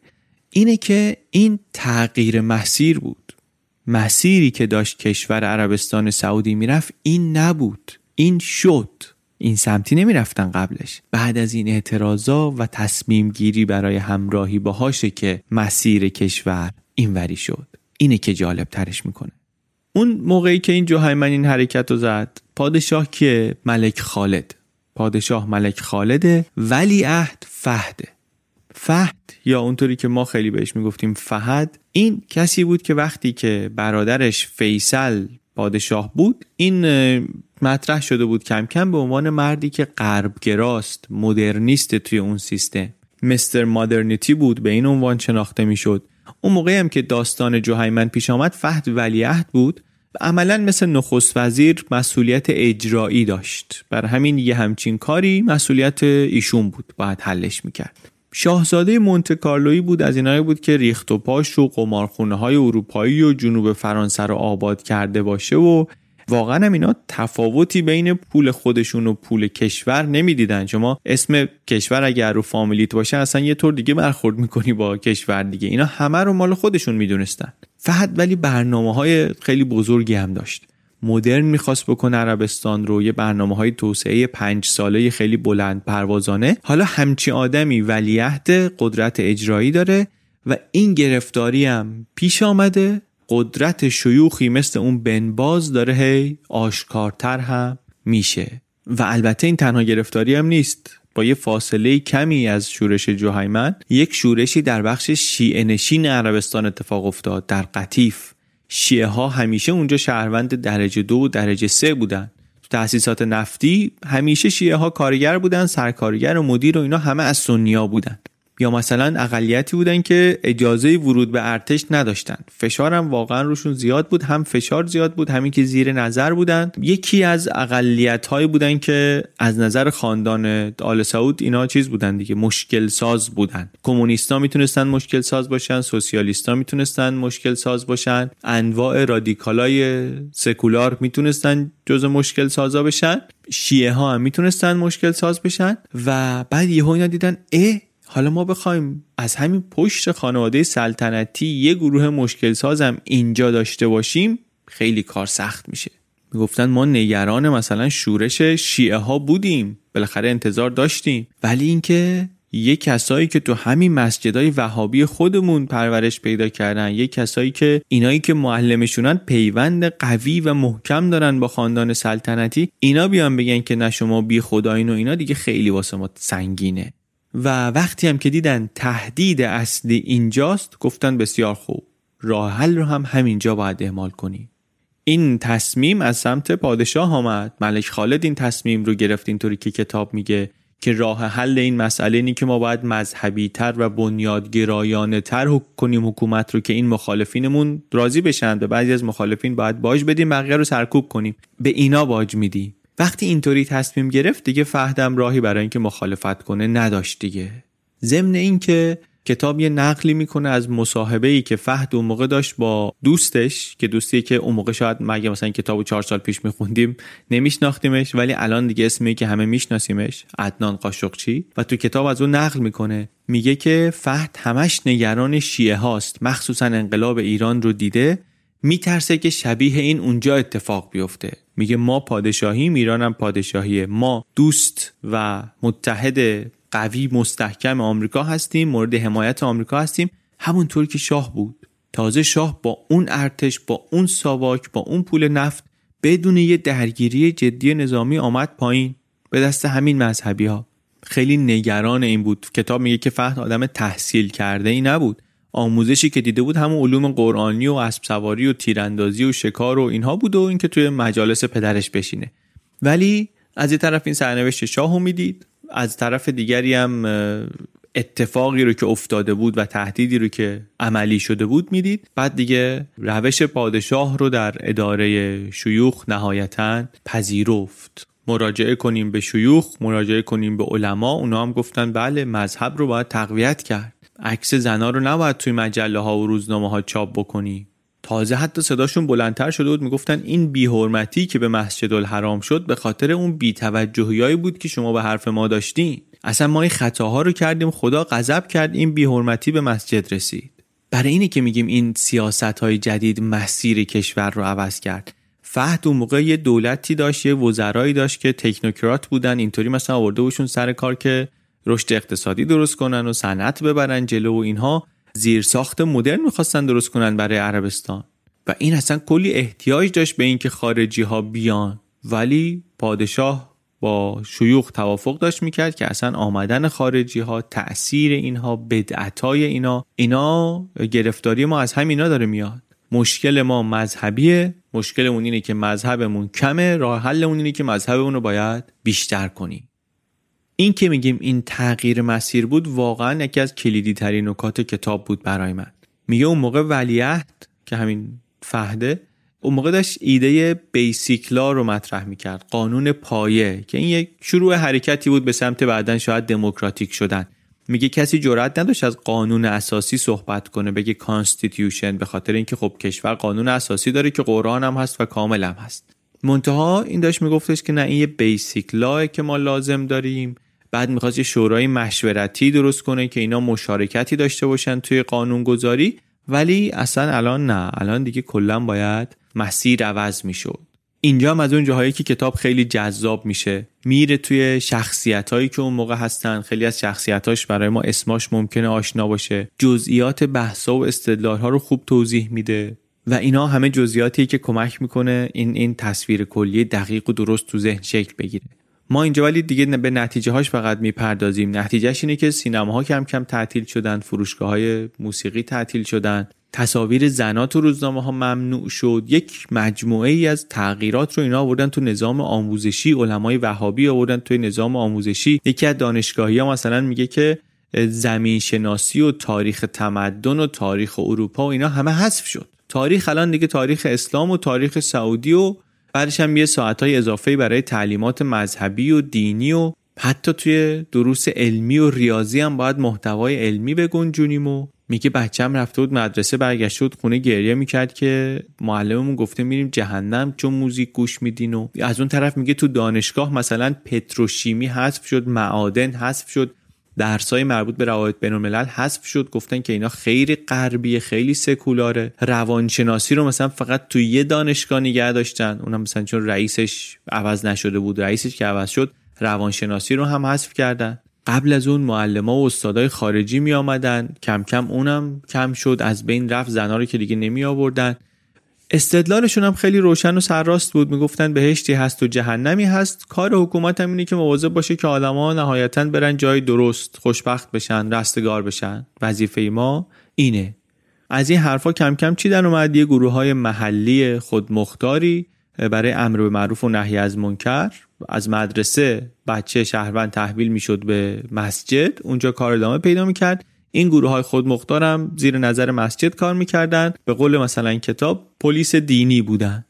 اینه که این تغییر مسیر بود. مسیری که داشت کشور عربستان سعودی می‌رفت این نبود. این شد. این سمتی نمی‌رفتن قبلش. بعد از این اعتراضا و تصمیم گیری برای همراهی باهاشه که مسیر کشور اینوری شد. اینه که جالب ترش می‌کنه. اون موقعی که این جوهیمن این حرکت رو زد پادشاه که ملک خالد. پادشاه ملک خالده ولی عهد فهده. فهد یا اونطوری که ما خیلی بهش می‌گفتیم فهد این کسی بود که وقتی که برادرش فیصل پادشاه بود این مطرح شده بود کم کم به عنوان مردی که غربگراست مدرنیست توی اون سیستم. مستر مادرنیتی بود به این عنوان شناخته می‌شد. اون موقعی هم که داستان جوهیمن پیش آمد فهد ولیعهد بود عملا مثل نخست وزیر مسئولیت اجرایی داشت. بر همین یه همچین کاری مسئولیت ایشون بود باید حلش می‌کرد. شاهزاده مونت کارلویی بود از اینایی بود که ریخت و پاش و قمارخونه های اروپایی و جنوب فرانسه رو آباد کرده باشه و واقعا هم اینا تفاوتی بین پول خودشون و پول کشور نمی‌دیدن. شما اسم کشور اگر رو فامیلیت باشه اصلا یه طور دیگه برخورد می‌کنی با کشور دیگه. اینا همه رو مال خودشون می‌دونستن. فقط ولی برنامه های خیلی بزرگی هم داشت. مدرن می‌خواست بکنه عربستان رو. یه برنامه های توسعه پنج ساله خیلی بلند پروازانه. حالا همچی آدمی ولیعهد قدرت اجرایی داره و این گرفتاری هم پیش آمده. قدرت شیوخی مثل اون بنباز داره. هی آشکارتر هم میشه. و البته این تنها گرفتاری هم نیست. با یه فاصله کمی از شورش جوهیمن یک شورشی در بخش شیعه نشین عربستان اتفاق افتاد در قطیف. شیعه ها همیشه اونجا شهروند درجه دو و درجه سه بودن. تو تأسیسات نفتی همیشه شیعه ها کارگر بودن سرکارگر و مدیر و اینا همه از سنیا بودن. یا مثلا اقلیتی بودن که اجازه ورود به ارتش نداشتن. فشارم واقعا روشون زیاد بود هم فشار زیاد بود همین که زیر نظر بودن. یکی از اقلیت هایی بودن که از نظر خاندان آل سعود اینا چیز بودن دیگه مشکل ساز بودن. کمونیستا می‌تونستن مشکل ساز باشن سوسیالیستا می‌تونستن مشکل ساز باشن. انواع رادیکالای سکولار می‌تونستن جز مشکل سازا بشن. شیعه ها هم می‌تونستن مشکل ساز بشن. و بعد یهو اینا دیدن اه حالا ما بخوایم از همین پشت خانواده سلطنتی یه گروه مشکل سازم اینجا داشته باشیم خیلی کار سخت میشه. می‌گفتن ما نگران مثلا شورش شیعه ها بودیم بالاخره انتظار داشتیم. ولی اینکه یه کسایی که تو همین مسجدهای وهابی خودمون پرورش پیدا کردن یه کسایی که اینایی که معلمشونن پیوند قوی و محکم دارن با خاندان سلطنتی اینا بیان بگن که نه شما بی خدایین و اینا دیگه خیلی واسه ما سنگینه. و وقتی هم که دیدن تهدید اصلی اینجاست گفتن بسیار خوب. راه حل رو هم همینجا باید اعمال کنی. این تصمیم از سمت پادشاه آمد. ملک خالد این تصمیم رو گرفت اینطوری که کتاب میگه که راه حل این مسئله اینی که ما باید مذهبی تر و بنیادگرایانه تر کنیم حکومت رو که این مخالفینمون راضی بشن. به بعضی از مخالفین باید باج بدیم بقیه رو سرکوب کنیم. به اینا باج میدی. وقتی اینطوری تصمیم گرفت دیگه فهدم راهی برای اینکه مخالفت کنه نداشت دیگه. ضمن اینکه کتاب یه نقلی می‌کنه از مصاحبه ای که فهد اون موقع داشت با دوستش که دوستی که اون موقع شاید مگه مثلا کتابو چهار سال پیش میخوندیم نمیشناختیمش ولی الان دیگه اسمی که همه میشناسیمش عدنان قاشقچی. و تو کتاب از اون نقل می‌کنه. میگه که فهد همش نگران شیعه هاست. مخصوصا انقلاب ایران رو دیده. میترسه که شبیه این اونجا اتفاق بیفته. میگه ما پادشاهی ایرانم پادشاهیه. ما دوست و متحد قوی مستحکم آمریکا هستیم مورد حمایت آمریکا هستیم. همونطور که شاه بود. تازه شاه با اون ارتش با اون ساواک با اون پول نفت بدون یه درگیری جدی نظامی آمد پایین. به دست همین مذهبی ها خیلی نگران این بود. کتاب میگه که فهد آدم تحصیل کرده ای نبود. آموزشی که دیده بود همون علوم قرآنی و اسب سواری و تیراندازی و شکار و اینها بود و اینکه توی مجالس پدرش بشینه. ولی از یه طرف این سرنوشت شاهو می‌دید از طرف دیگری هم اتفاقی رو که افتاده بود و تهدیدی رو که عملی شده بود می‌دید. بعد دیگه روش پادشاه رو در اداره شیوخ نهایتا پذیرفت. مراجعه کنیم به شیوخ مراجعه کنیم به علما. اونا هم گفتن بله مذهب رو باید تقویت کرد. عکس زنا رو نباید توی مجله ها و روزنامه ها چاپ بکنی. تازه حتی صداشون بلندتر شده بود می‌گفتن این بیحرمتی که به مسجد الحرام شد به خاطر اون بیتوجهیایی بود که شما به حرف ما داشتین. اصلا ما این خطاها رو کردیم خدا غضب کرد این بیحرمتی به مسجد رسید. برای اینه که میگیم این سیاست های جدید مسیر کشور رو عوض کرد. فهد اون موقع یه دولتی داشت یه وزرایی داشت که تکنوکرات بودن اینطوری مثلا آورده بوشون سر کار که رشد اقتصادی درست کنن و صنعت ببرن جلو و اینها زیرساخت مدرن می‌خواستن درست کنن برای عربستان. و این اصلا کلی احتیاج داشت به اینکه خارجی ها بیان. ولی پادشاه با شیوخ توافق داشت می‌کرد که اصلا آمدن خارجی ها تأثیر اینها بدعت های اینا اینا گرفتاری ما از همینا داره میاد. مشکل ما مذهبیه. مشکلمون اینه که مذهبمون کمه. راه حلمون اینه که مذهبمون رو باید بیشتر کنیم. این که میگیم این تغییر مسیر بود واقعا یکی از کلیدی ترین نکات کتاب بود برای من. میگه اون موقع ولیعهد که همین فهده اون موقع داشت ایده Basic Law رو مطرح می‌کرد قانون پایه که این یک شروع حرکتی بود به سمت بعدا شاید دموکراتیک شدن. میگه کسی جرأت نداشت از قانون اساسی صحبت کنه بگه constitution به خاطر اینکه خب کشور قانون اساسی داره که قرآن هم هست و کامل هم هست. منتها این داشت میگفتش که نه این بیسیک لاه که ما لازم داریم. بعد می‌خواست یه شورای مشورتی درست کنه که اینا مشارکتی داشته باشن توی قانون گذاری ولی اصلا الان نه. الان دیگه کلا باید مسیر عوض می‌شد. اینجا هم از اون جاهایی که کتاب خیلی جذاب میشه. میره توی شخصیت هایی که اون موقع هستن. خیلی از شخصیتاش برای ما اسماش ممکنه آشنا باشه. جزئیات بحثا و استدلال ها رو خوب توضیح میده. و اینا همه جزئیاتی که کمک می‌کنه این این تصویر کلی دقیق و درست تو ذهن شکل بگیره. ما اینجا ولی دیگه به نتیجه هاش فقط می‌پردازیم. نتیجهش اینه که سینما کم کم تعطیل شدن فروشگاه های موسیقی تعطیل شدن. تصاویر زنات تو روزنامه ها ممنوع شد. یک مجموعه ای از تغییرات رو اینا آوردن تو نظام آموزشی. علمای وهابی آوردن توی نظام آموزشی. یکی از دانشگاهی ها مثلا میگه که زمین شناسی و تاریخ تمدن و تاریخ اروپا و اینا همه حذف شد. تاریخ الان دیگه تاریخ اسلام و تاریخ سعودی و بعدش هم یه ساعت های اضافه برای تعلیمات مذهبی و دینی و حتی توی دروس علمی و ریاضی هم باید محتوای علمی بگنجونیم و میگه بچم رفته بود مدرسه برگشته بود خونه گریه می‌کرد که معلممون گفته میریم جهنم چون موزیک گوش میدین و از اون طرف میگه تو دانشگاه مثلا پتروشیمی حذف شد معادن حذف شد. درسای مربوط به روابط بین الملل حذف شد. گفتن که اینا خیلی غربیه خیلی سکولاره. روانشناسی رو مثلا فقط تو یه دانشگاه نگه داشتن. اونم مثلا چون رئیسش عوض نشده بود رئیسش که عوض شد روانشناسی رو هم حذف کردن. قبل از اون معلم و استادای خارجی می آمدن کم کم اونم کم شد. از بین رفت زنا رو که دیگه نمی آوردن استدلالشون هم خیلی روشن و سرراست بود. می‌گفتن بهشتی هست و جهنمی هست. کار حکومت هم اینه که مواظب باشه که آدما نهایتا برن جای درست خوشبخت بشن رستگار بشن. وظیفه ما اینه. از این حرفا کم کم چی در اومد؟ یه گروه های محلی خودمختاری برای امر به معروف و نهی از منکر. از مدرسه بچه شهروند تحویل می‌شد به مسجد. اونجا کار ادامه پیدا می‌کرد. این گروه های خودمختارم زیر نظر مسجد کار می‌کردن. به قول مثلا کتاب پلیس دینی بودن.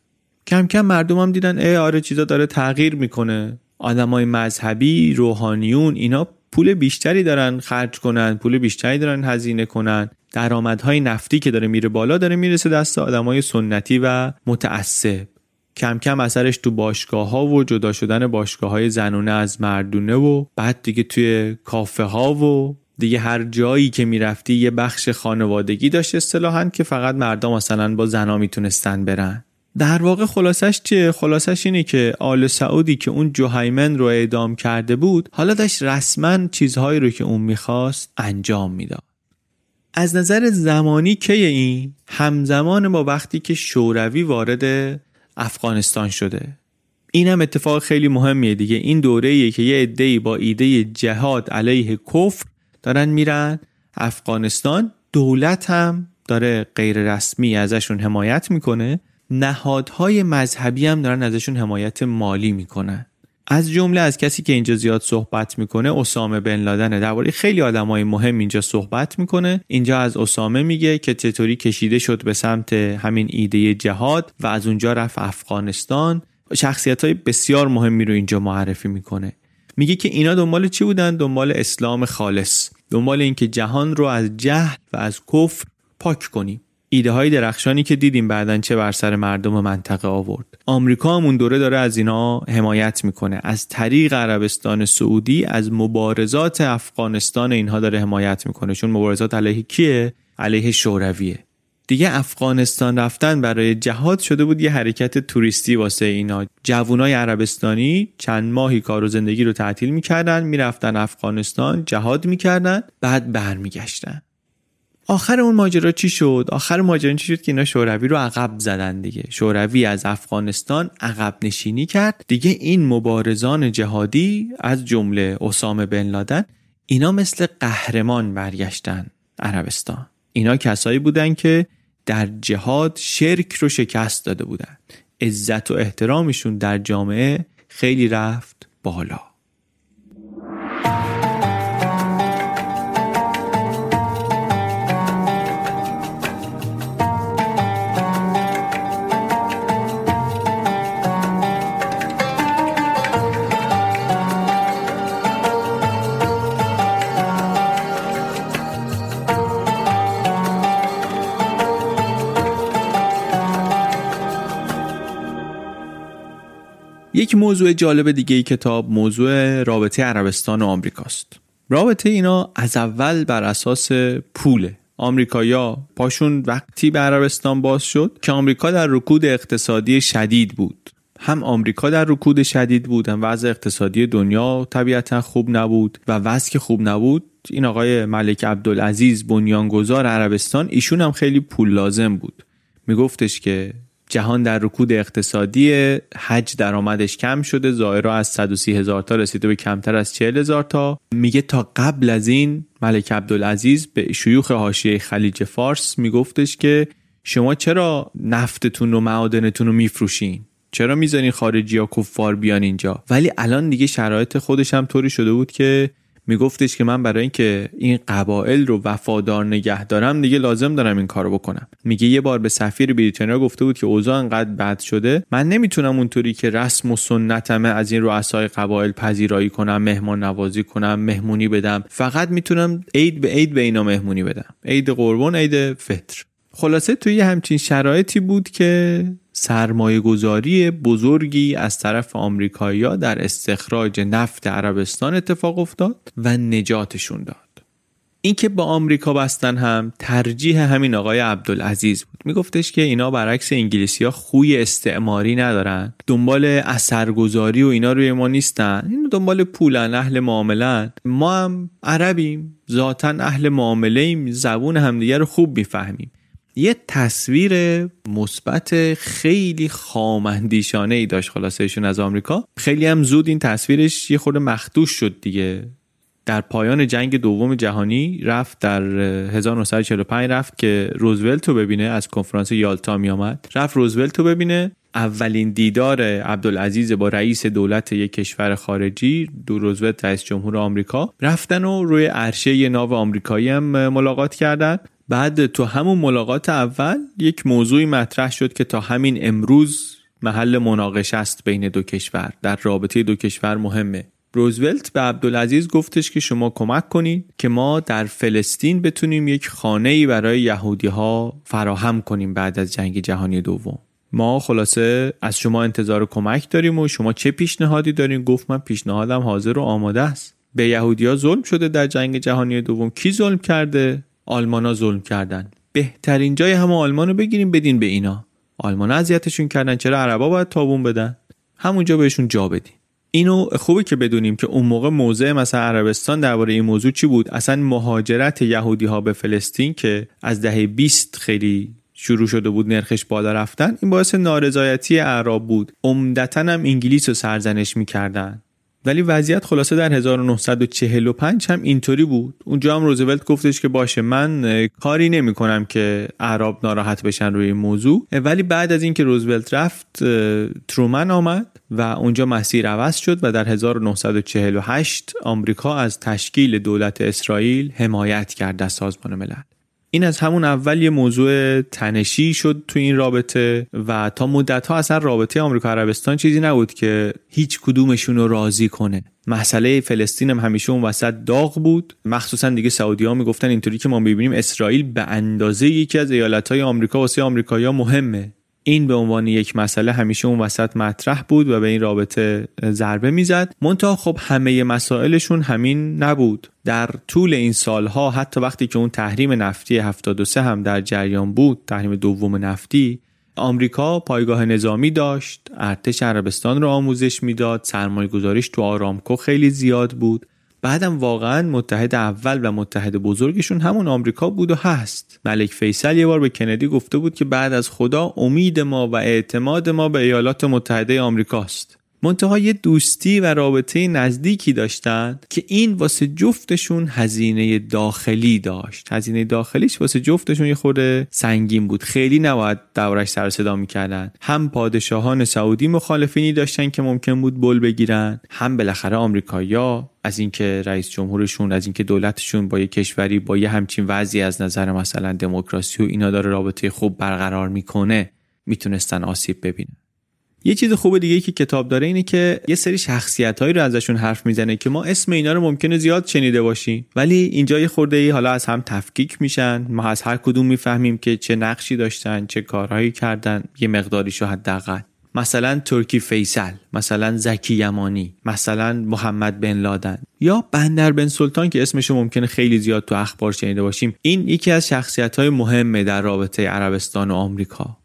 کم کم مردم هم دیدن ای آره چیزا داره تغییر می‌کنه. آدمای مذهبی روحانیون اینا پول بیشتری دارن خرج کنن پول بیشتری دارن هزینه کنن. درآمدهای نفتی که داره میره بالا داره می‌رسه دست آدمای سنتی و متعصب. کم کم اثرش تو باشگاه ها و جدا شدن باشگاه های زنونه از مردونه و بعد دیگه توی کافه ها و دیگه هر جایی که می‌رفتی یه بخش خانوادگی داشت اصطلاحا که فقط مردم مثلا با زنا می‌تونستن برن. در واقع خلاصش چیه؟ خلاصش اینه که آل سعودی که اون جوهیمن رو اعدام کرده بود حالا داشت رسما چیزهایی رو که اون می‌خواست انجام می‌داد. از نظر زمانی که این؟ همزمان با وقتی که شوروی وارد افغانستان شده. این هم اتفاق خیلی مهمیه دیگه. این دوره که یه عده‌ای با ایده جهاد علیه کفر دارن میرن. افغانستان دولت هم داره غیر رسمی ازشون حمایت می‌کنه. نهادهای مذهبی هم دارن ازشون حمایت مالی می‌کنن. از جمله از کسی که اینجا زیاد صحبت می‌کنه اسامه بن لادنه درباره خیلی آدمای مهم اینجا صحبت می‌کنه. اینجا از اسامه میگه که چطوری کشیده شد به سمت همین ایده جهاد و از اونجا رفت افغانستان. شخصیت های بسیار مهمی رو اینجا معرفی می‌کنه. میگه که اینا دنبال چی بودن؟ دنبال اسلام خالص. دنبال اینکه جهان رو از جهل و از کفر پاک کنیم. ایده های درخشانی که دیدیم بعدا چه بر سر مردم منطقه آورد. آمریکا هم اون دوره داره از اینا حمایت می‌کنه. از طریق عربستان سعودی از مبارزات افغانستان اینها داره حمایت می‌کنه. چون مبارزات علیه کیه؟ علیه شورویه. دیگه افغانستان رفتن برای جهاد شده بود یه حرکت توریستی واسه اینا. جوانای عربستانی چند ماهی کار و زندگی رو تعطیل می‌کردن می‌رفتن افغانستان جهاد می‌کردن بعد برمیگشتن. آخر اون ماجرا چی شد؟ آخر ماجرا چی شد که اینا شوروی رو عقب زدن دیگه. شوروی از افغانستان عقب نشینی کرد. دیگه این مبارزان جهادی از جمله اسامه بن لادن اینا مثل قهرمان برگشتن عربستان. اینا کسایی بودن که در جهاد شرک رو شکست داده بودن. عزت و احترامشون در جامعه خیلی رفت بالا. یک موضوع جالب دیگه ای کتاب موضوع رابطه عربستان و آمریکاست. رابطه اینا از اول بر اساس پوله. آمریکایا پاشون وقتی به عربستان باز شد که آمریکا در رکود اقتصادی شدید بود. هم آمریکا در رکود شدید بود هم وضع اقتصادی دنیا طبیعتا خوب نبود و وضع که خوب نبود این آقای ملک عبدالعزیز بنیانگذار عربستان ایشون هم خیلی پول لازم بود. میگفتش که جهان در رکود اقتصادی حج درآمدش کم شده. زائرها از 130 هزار تا رسیده به کمتر از 40 هزار تا. میگه تا قبل از این ملک عبدالعزیز به شیوخ حاشیه خلیج فارس میگفتش که شما چرا نفتتون و معادنتون رو میفروشین؟ چرا می‌زنین خارجی ها کفار بیان اینجا؟ ولی الان دیگه شرایط خودش هم طوری شده بود که میگفتش که من برای اینکه این قبایل رو وفادار نگه دارم دیگه لازم دارم این کارو بکنم. میگه یه بار به سفیر بریتانیا گفته بود که اوضاع انقدر بد شده من نمی‌تونم اونطوری که رسم و سنتمه از این رؤسای قبایل پذیرایی کنم مهمان نوازی کنم مهمونی بدم. فقط می‌تونم عید به عید به اینا مهمونی بدم. عید قربان عید فطر. خلاصه توی همچین شرایطی بود که سرمایه گذاری بزرگی از طرف آمریکایی‌ها در استخراج نفت عربستان اتفاق افتاد و نجاتشون داد. اینکه با آمریکا بستن هم ترجیح همین آقای عبدالعزیز بود. میگفتش که اینا برعکس انگلیسی ها خوی استعماری ندارن. دنبال اثرگذاری و اینا روی ما نیستن. اینو دنبال پولن اهل معاملن. ما هم عربیم ذاتا اهل معامله ایم زبون همدیگه رو خوب می‌فهمیم. یه تصویر مثبت خیلی خامندیشانه ای داشت خلاصه ایشون از آمریکا. خیلی هم زود این تصویرش یه خورده مخدوش شد دیگه. در پایان جنگ دوم جهانی رفت در 1945 رفت که روزولت رو ببینه از کنفرانس یالتا می آمد رفت روزولت رو ببینه. اولین دیدار عبدالعزیز با رئیس دولت یک کشور خارجی دو روزولت رئیس جمهور آمریکا. رفتن و روی عرشه ناو آمریکایی هم ملاقات کردند بعد تو همون ملاقات اول یک موضوعی مطرح شد که تا همین امروز محل مناقشه است بین دو کشور. در رابطه دو کشور مهمه. روزولت به عبدالعزیز گفتش که شما کمک کنید که ما در فلسطین بتونیم یک خانه ای برای یهودی ها فراهم کنیم بعد از جنگ جهانی دوم. ما خلاصه از شما انتظار کمک داریم و شما چه پیشنهادی دارین؟ گفت من پیشنهادم حاضر و آماده است. به یهودیا ظلم شده در جنگ جهانی دوم. کی ظلم کرده؟ آلمانا ظلم کردن. بهترین جای همه آلمان رو بگیریم بدین به اینا. آلمان اذیتشون کردن. چرا عربا باید تابون بدن؟ همونجا بهشون جا بدین. اینو خوبه که بدونیم که اون موقع موضع مثلا عربستان درباره این موضوع چی بود؟ اصلا مهاجرت یهودی ها به فلسطین که از دهه 20 خیلی شروع شده بود نرخش بالا رفتن این باعث نارضایتی اعراب بود. عمدتا هم انگلیس رو سرزنش می‌کردن. ولی وضعیت خلاصه در 1945 هم اینطوری بود. اونجا هم روزولت گفتش که باشه من کاری نمی کنم که عرب ناراحت بشن روی این موضوع. ولی بعد از اینکه روزولت رفت ترومن آمد و اونجا مسیر عوض شد و در 1948 آمریکا از تشکیل دولت اسرائیل حمایت کرد از سازمان ملل. این از همون اول یه موضوع تنشی شد تو این رابطه و تا مدت ها اصلا رابطه آمریکا عربستان چیزی نبود که هیچ کدومشون رو راضی کنه. مسئله فلسطین هم همیشه اون وسط داغ بود. مخصوصا دیگه سعودی ها می‌گفتن اینطوری که ما ببینیم اسرائیل به اندازه یکی از ایالت های آمریکا واسه آمریکایی‌ها مهمه. این به عنوان یک مسئله همیشه اون وسط مطرح بود و به این رابطه ضربه می‌زد. منتها خب همه مسائلشون همین نبود. در طول این سالها حتی وقتی که اون تحریم نفتی 73 هم در جریان بود تحریم دوم نفتی آمریکا پایگاه نظامی داشت ارتش عربستان رو آموزش می‌داد سرمایه گذاریش تو آرامکو خیلی زیاد بود. بعدم واقعا متحد اول و متحد بزرگشون همون آمریکا بود و هست. ملک فیصل یه بار به کندی گفته بود که بعد از خدا امید ما و اعتماد ما به ایالات متحده آمریکاست. منتها یه دوستی و رابطه نزدیکی داشتن که این واسه جفتشون هزینه داخلی داشت. هزینه داخلیش واسه جفتشون یه خورده سنگین بود. خیلی نباید دورش سر صدا می‌کردن. هم پادشاهان سعودی مخالفینی داشتن که ممکن بود بل بگیرن هم بالاخره آمریکایا از اینکه رئیس جمهورشون از اینکه دولتشون با یه کشوری با یه همچین وضعی از نظر مثلا دموکراسی و اینا داره رابطه خوب برقرار می‌کنه می‌تونستن آسیب ببینن. یه چیز خوب دیگه که کتاب داره اینه که یه سری شخصیت هایی رو ازشون حرف می‌زنه که ما اسم اینا رو ممکنه زیاد شنیده باشیم. ولی اینجا یه خورده ای حالا از هم تفکیک میشن. ما از هر کدوم می‌فهمیم که چه نقشی داشتن چه کارهایی کردن یه مقداریشو حداقل. مثلا ترکی فیصل مثلا زکی یمانی مثلا محمد بن لادن. یا بندر بن سلطان که اسمش ممکنه خیلی زیاد تو اخبار شنیده باشیم. این یکی از شخصیت های مهمه در رابطه عربستان و آمریکا.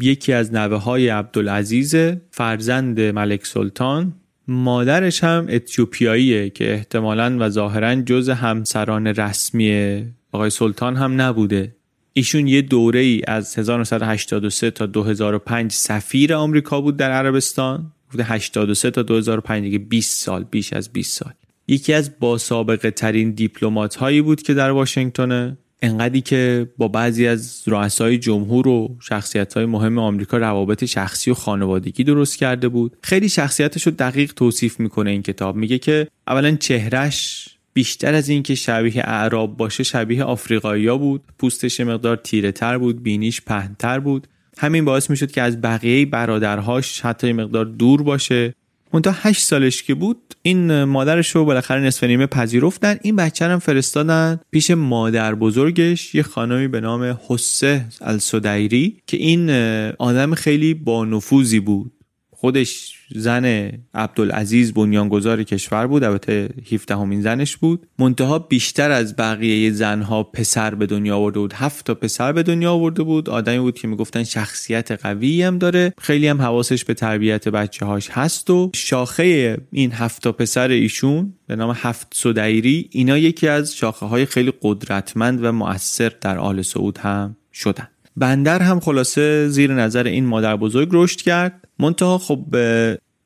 یکی از نوه های عبدالعزیز فرزند ملک سلطان. مادرش هم اتیوپیاییه که احتمالا و ظاهرا جز همسران رسمی آقای سلطان هم نبوده. ایشون یه دوره ای از 1983 تا 2005 سفیر آمریکا بود در عربستان. 83 تا 2005 دیگه 20 سال بیش از 20 سال. یکی از با سابقه ترین دیپلمات هایی بود که در واشنگتن. انقدری که با بعضی از رؤسای جمهور و شخصیت های مهم آمریکا روابط شخصی و خانوادگی درست کرده بود. خیلی شخصیتش رو دقیق توصیف می‌کنه این کتاب. میگه که اولا چهرش بیشتر از اینکه شبیه اعراب باشه شبیه آفریقایی بود. پوستش مقدار تیره تر بود بینیش پهنتر بود. همین باعث می‌شد که از بقیه برادرهاش حتی مقدار دور باشه. منتها هشت سالش که بود این مادرش رو بالاخره نصف نیمه پذیرفتن. این بچه هم فرستادن پیش مادر بزرگش یه خانمی به نام حسه السدیری که این آدم خیلی با نفوذی بود. خودش زن عبدالعزیز بنیانگذار کشور بود البته 17 همین زنش بود. منتها بیشتر از بقیه زنها پسر به دنیا آورده بود. هفت تا پسر به دنیا آورده بود. آدمی بود که می‌گفتن شخصیت قوی هم داره. خیلی هم حواسش به تربیت بچه هاش هست و شاخه این هفت تا پسر ایشون به نام هفت سدیری اینا یکی از شاخه های خیلی قدرتمند و مؤثر در آل سعود هم شدن. بندر هم خلاصه زیر نظر این مادر بزرگ رشد کرد. منتها خب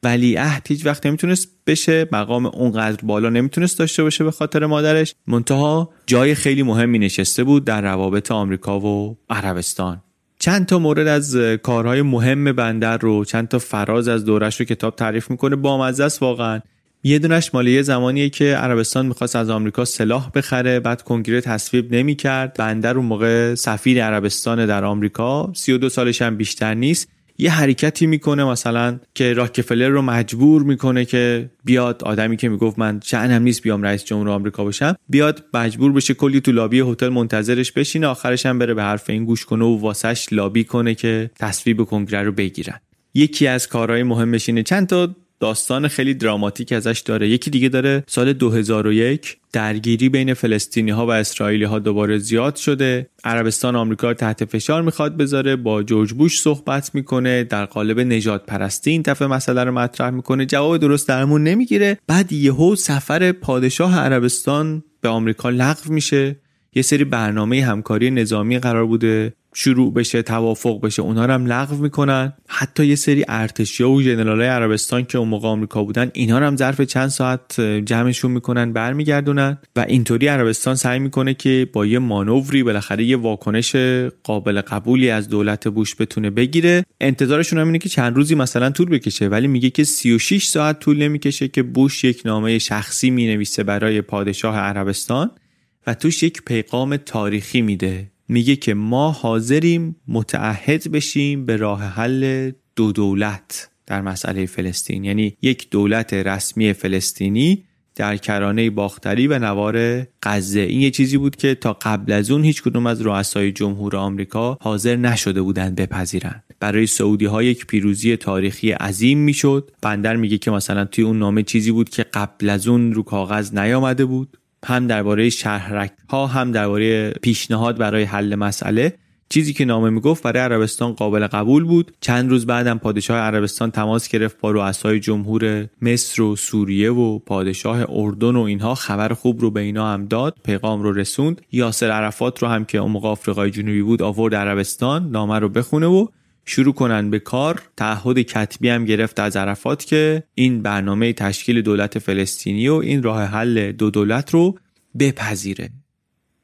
ولیعهد هیچ وقت نمی‌تونست بشه مقام اونقدر بالا نمی‌تونست داشته باشه به خاطر مادرش. منتها جای خیلی مهمی نشسته بود در روابط آمریکا و عربستان. چند تا مورد از کارهای مهم بندر رو چند تا فراز از دورش رو کتاب تعریف می‌کنه. با است واقعا. یه دونش مالی یه زمانیه که عربستان می‌خواست از آمریکا سلاح بخره بعد کنگره تصویب نمی‌کرد. بندر اون موقع سفیر عربستان در آمریکا 32 سالش هم بیشتر نیست. یه حرکتی می‌کنه مثلا که راکفلر رو مجبور می‌کنه که بیاد. آدمی که می‌گفت من شأنم نیست بیام رئیس جمهور آمریکا بشم بیاد مجبور بشه کلی تو لابی هتل منتظرش بشینه. آخرش هم بره به حرف این گوش کنه و واسش لابی کنه که تصویب کنگره رو بگیرن. یکی از کارهای مهمش اینه. چند تا داستان خیلی دراماتیک ازش داره. یکی دیگه داره سال 2001 درگیری بین فلسطینی ها و اسرائیلی ها دوباره زیاد شده. عربستان آمریکا رو تحت فشار می‌خواد بذاره با جورج بوش صحبت می‌کنه در قالب نجات پرستی این دفعه مسئله رو مطرح می‌کنه. جواب درست درمون نمی‌گیره. بعد یهو سفر پادشاه عربستان به آمریکا لغو میشه. یه سری برنامه همکاری نظامی قرار بوده. شروع بشه توافق بشه اونا رو هم لغو می‌کنن. حتی یه سری ارتشیا و ژنرالای عربستان که اون موقع آمریکا بودن اینا رو هم ظرف چند ساعت جمعشون می‌کنن برمیگردونن و اینطوری عربستان سعی می‌کنه که با یه مانوری بالاخره یه واکنش قابل قبولی از دولت بوش بتونه بگیره. انتظارشون هم اینه که چند روزی مثلا طول بکشه ولی میگه که 36 ساعت طول نمی‌کشه که بوش یک نامه شخصی می‌نویسه برای پادشاه عربستان و توش یک پیغام تاریخی میده. میگه که ما حاضریم متعهد بشیم به راه حل دو دولت در مسئله فلسطین. یعنی یک دولت رسمی فلسطینی در کرانه باختری و نوار غزه. این یه چیزی بود که تا قبل از اون هیچ کدوم از رؤسای جمهور آمریکا حاضر نشده بودند بپذیرند. برای سعودی ها یک پیروزی تاریخی عظیم می‌شد. بندر میگه که مثلا توی اون نامه چیزی بود که قبل از اون رو کاغذ نیامده بود. هم درباره شهرک ها هم درباره پیشنهاد برای حل مسئله چیزی که نامه می‌گفت برای عربستان قابل قبول بود. چند روز بعدم پادشاه عربستان تماس گرفت با رؤسای جمهور مصر و سوریه و پادشاه اردن و اینها خبر خوب رو به اینا هم داد پیغام رو رسوند. یاسر عرفات رو هم که اون موقع آفریقای جنوبی بود آورد عربستان نامه رو بخونه و شروع کنن به کار. تعهد کتبی هم گرفت از عرفات که این برنامه تشکیل دولت فلسطینی و این راه حل دو دولت رو بپذیره.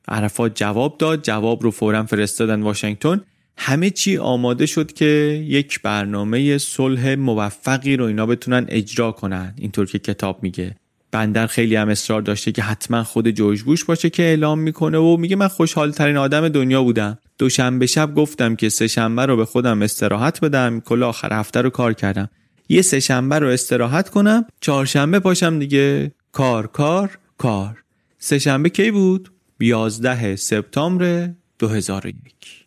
عرفات جواب داد. جواب رو فورا فرستادن واشنگتن. همه چی آماده شد که یک برنامه صلح موفقی رو اینا بتونن اجرا کنن. اینطور که کتاب میگه. بندر خیلی هم اصرار داشته که حتما خود جورج بوش باشه که اعلام می‌کنه و میگه من خوشحال ترین آدم دنیا بودم. دوشنبه شب گفتم که سه شنبه رو به خودم استراحت بدم. کل آخر هفته رو کار کردم. یه سه شنبه رو استراحت کنم. چهارشنبه پاشم دیگه. کار کار کار. سه شنبه کی بود؟ 11 سپتامبر 2001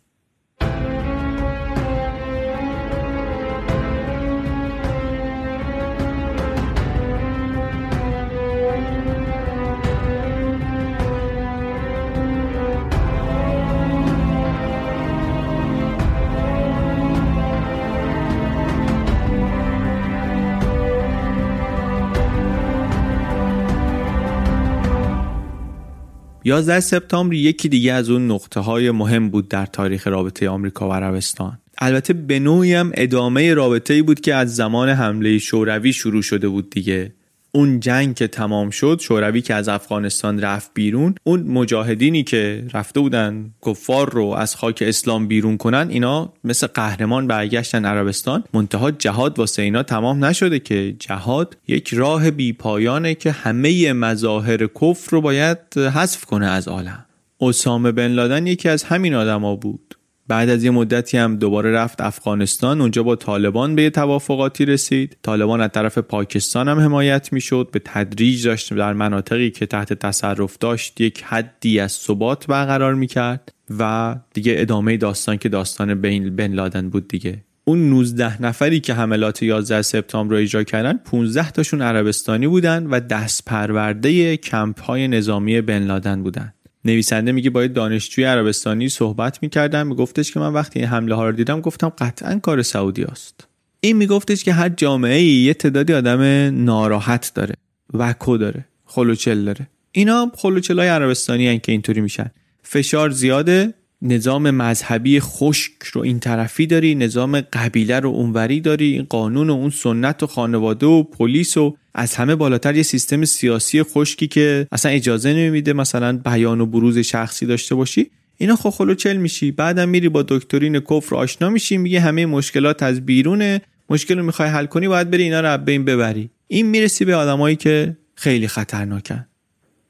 11 سپتامبر یکی دیگه از اون نقطه های مهم بود در تاریخ رابطه آمریکا و عربستان. البته به نوعی هم ادامه رابطه ای بود که از زمان حمله شوروی شروع شده بود دیگه. اون جنگ که تمام شد شوروی که از افغانستان رفت بیرون اون مجاهدینی که رفته بودن کفار رو از خاک اسلام بیرون کنن اینا مثل قهرمان برگشتن عربستان. منتها جهاد واسه اینا تمام نشده که جهاد یک راه بی پایانه که همه مظاهر کفر رو باید حذف کنه از عالم. اسامه بن لادن یکی از همین آدما بود. بعد از یه مدتی هم دوباره رفت افغانستان. اونجا با طالبان به توافقاتی رسید. طالبان از طرف پاکستان هم حمایت می‌شد. به تدریج داشت در مناطقی که تحت تصرف داشت یک حدی از ثبات برقرار می‌کرد و دیگه ادامه داستان که داستان بین بن لادن بود دیگه. اون 19 نفری که حملات 11 سپتامبر رو اجرا کردن 15 تاشون عربستانی بودن و دست پرورده کمپ های نظامی بن لادن بودن. نویسنده میگه با دانشجوی عربستانی صحبت می‌کردم میگفتش که من وقتی این حمله ها رو دیدم گفتم قطعا کار سعودی است این میگفتش که هر جامعه ای یه تعدادی آدم ناراحت داره وکو داره خلوچل داره. اینا خلوچل های عربستانی هن که اینطوری میشن. فشار زیاده نظام مذهبی خشک رو این طرفی داری نظام قبیله رو اونوری داری این قانون و اون سنت و خانواده و پلیس و از همه بالاتر یه سیستم سیاسی خشکی که اصلا اجازه نمیده مثلا بیان و بروز شخصی داشته باشی. اینا خلو چل میشی. بعدم میری با دکترین کفر آشنا میشی میگه همه مشکلات از بیرونه. مشکل رو می‌خوای حل کنی باید بری اینا رو بین ببری. این می‌رسی به آدمایی که خیلی خطرناکن.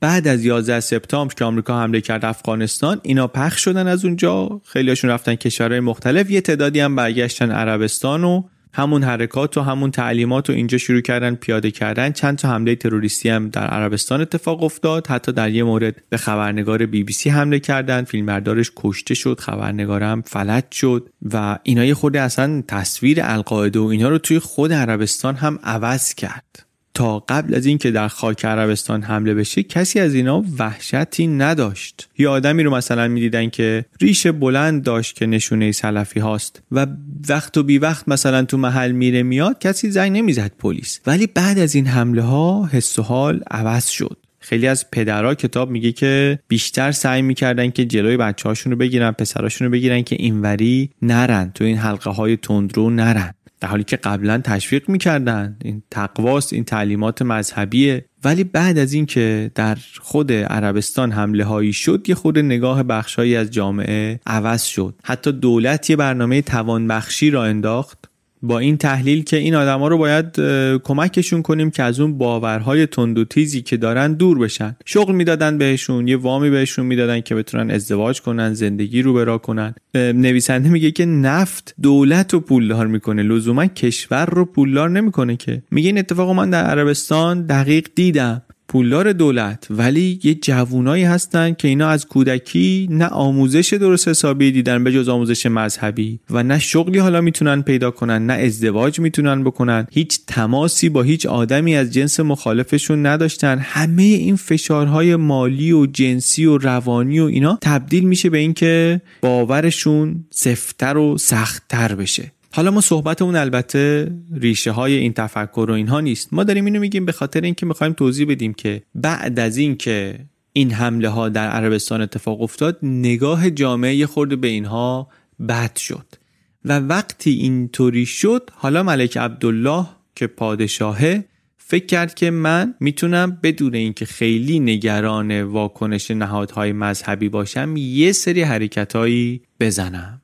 بعد از 11 سپتامبر که آمریکا حمله کرد افغانستان اینا پخش شدن از اونجا. خیلیاشون رفتن کشورهای مختلف. یه تعدادی هم برگشتن عربستان و همون حرکات و همون تعلیمات و اینجا شروع کردن پیاده کردن. چند تا حمله تروریستی هم در عربستان اتفاق افتاد. حتی در یه مورد به خبرنگار بی بی سی حمله کردن. فیلمبردارش کشته شد خبرنگارم فلج شد و اینا یه خود اصلا تصویر القاعده و اینا رو توی خود عربستان هم عوض کرد. تا قبل از اینکه در خاک عربستان حمله بشه کسی از اینا وحشتی نداشت. یه آدمی رو مثلا می‌دیدن که ریش بلند داشت که نشونه سلفی هاست و وقت و بی وقت مثلا تو محل میره میاد کسی زنگ نمی‌زد پلیس. ولی بعد از این حمله ها حس و حال عوض شد. خیلی از پدرها کتاب میگه که بیشتر سعی می‌کردن که جلوی بچه هاشون رو بگیرن پسراشون رو بگیرن که اینوری نرن تو این حلقه های تندرو نرن. در حالی که قبلا تشویق می‌کردن. این تقواست این تعلیمات مذهبیه. ولی بعد از اینکه در خود عربستان حمله هایی شد یه خود نگاه بخشهایی از جامعه عوض شد. حتی دولت یه برنامه توانبخشی را انداخت با این تحلیل که این آدما رو باید کمکشون کنیم که از اون باورهای تند و تیزی که دارن دور بشن. شغل می‌دادن بهشون یه وامی بهشون می‌دادن که بتونن ازدواج کنن زندگی رو برا کنن. نویسنده میگه که نفت دولت رو پولدار می‌کنه. لزوما کشور رو پولدار نمی‌کنه که. میگه این اتفاق من در عربستان دقیق دیدم. پولدار دولت ولی یه جوونایی هستن که اینا از کودکی نه آموزش درست حسابی دیدن به جز آموزش مذهبی و نه شغلی حالا می‌تونن پیدا کنن نه ازدواج می‌تونن بکنن. هیچ تماسی با هیچ آدمی از جنس مخالفشون نداشتن. همه این فشارهای مالی و جنسی و روانی و اینا تبدیل میشه به اینکه باورشون سفتر و سختتر بشه. حالا ما صحبتمون البته ریشه های این تفکر و اینها نیست. ما داریم اینو میگیم به خاطر اینکه می‌خوایم توضیح بدیم که بعد از اینکه این حمله ها در عربستان اتفاق افتاد نگاه جامعه خورده به اینها بد شد. و وقتی اینطوری شد حالا ملک عبدالله که پادشاهه فکر کرد که من می‌تونم بدون اینکه خیلی نگران واکنش نهادهای مذهبی باشم یه سری حرکتهایی بزنم.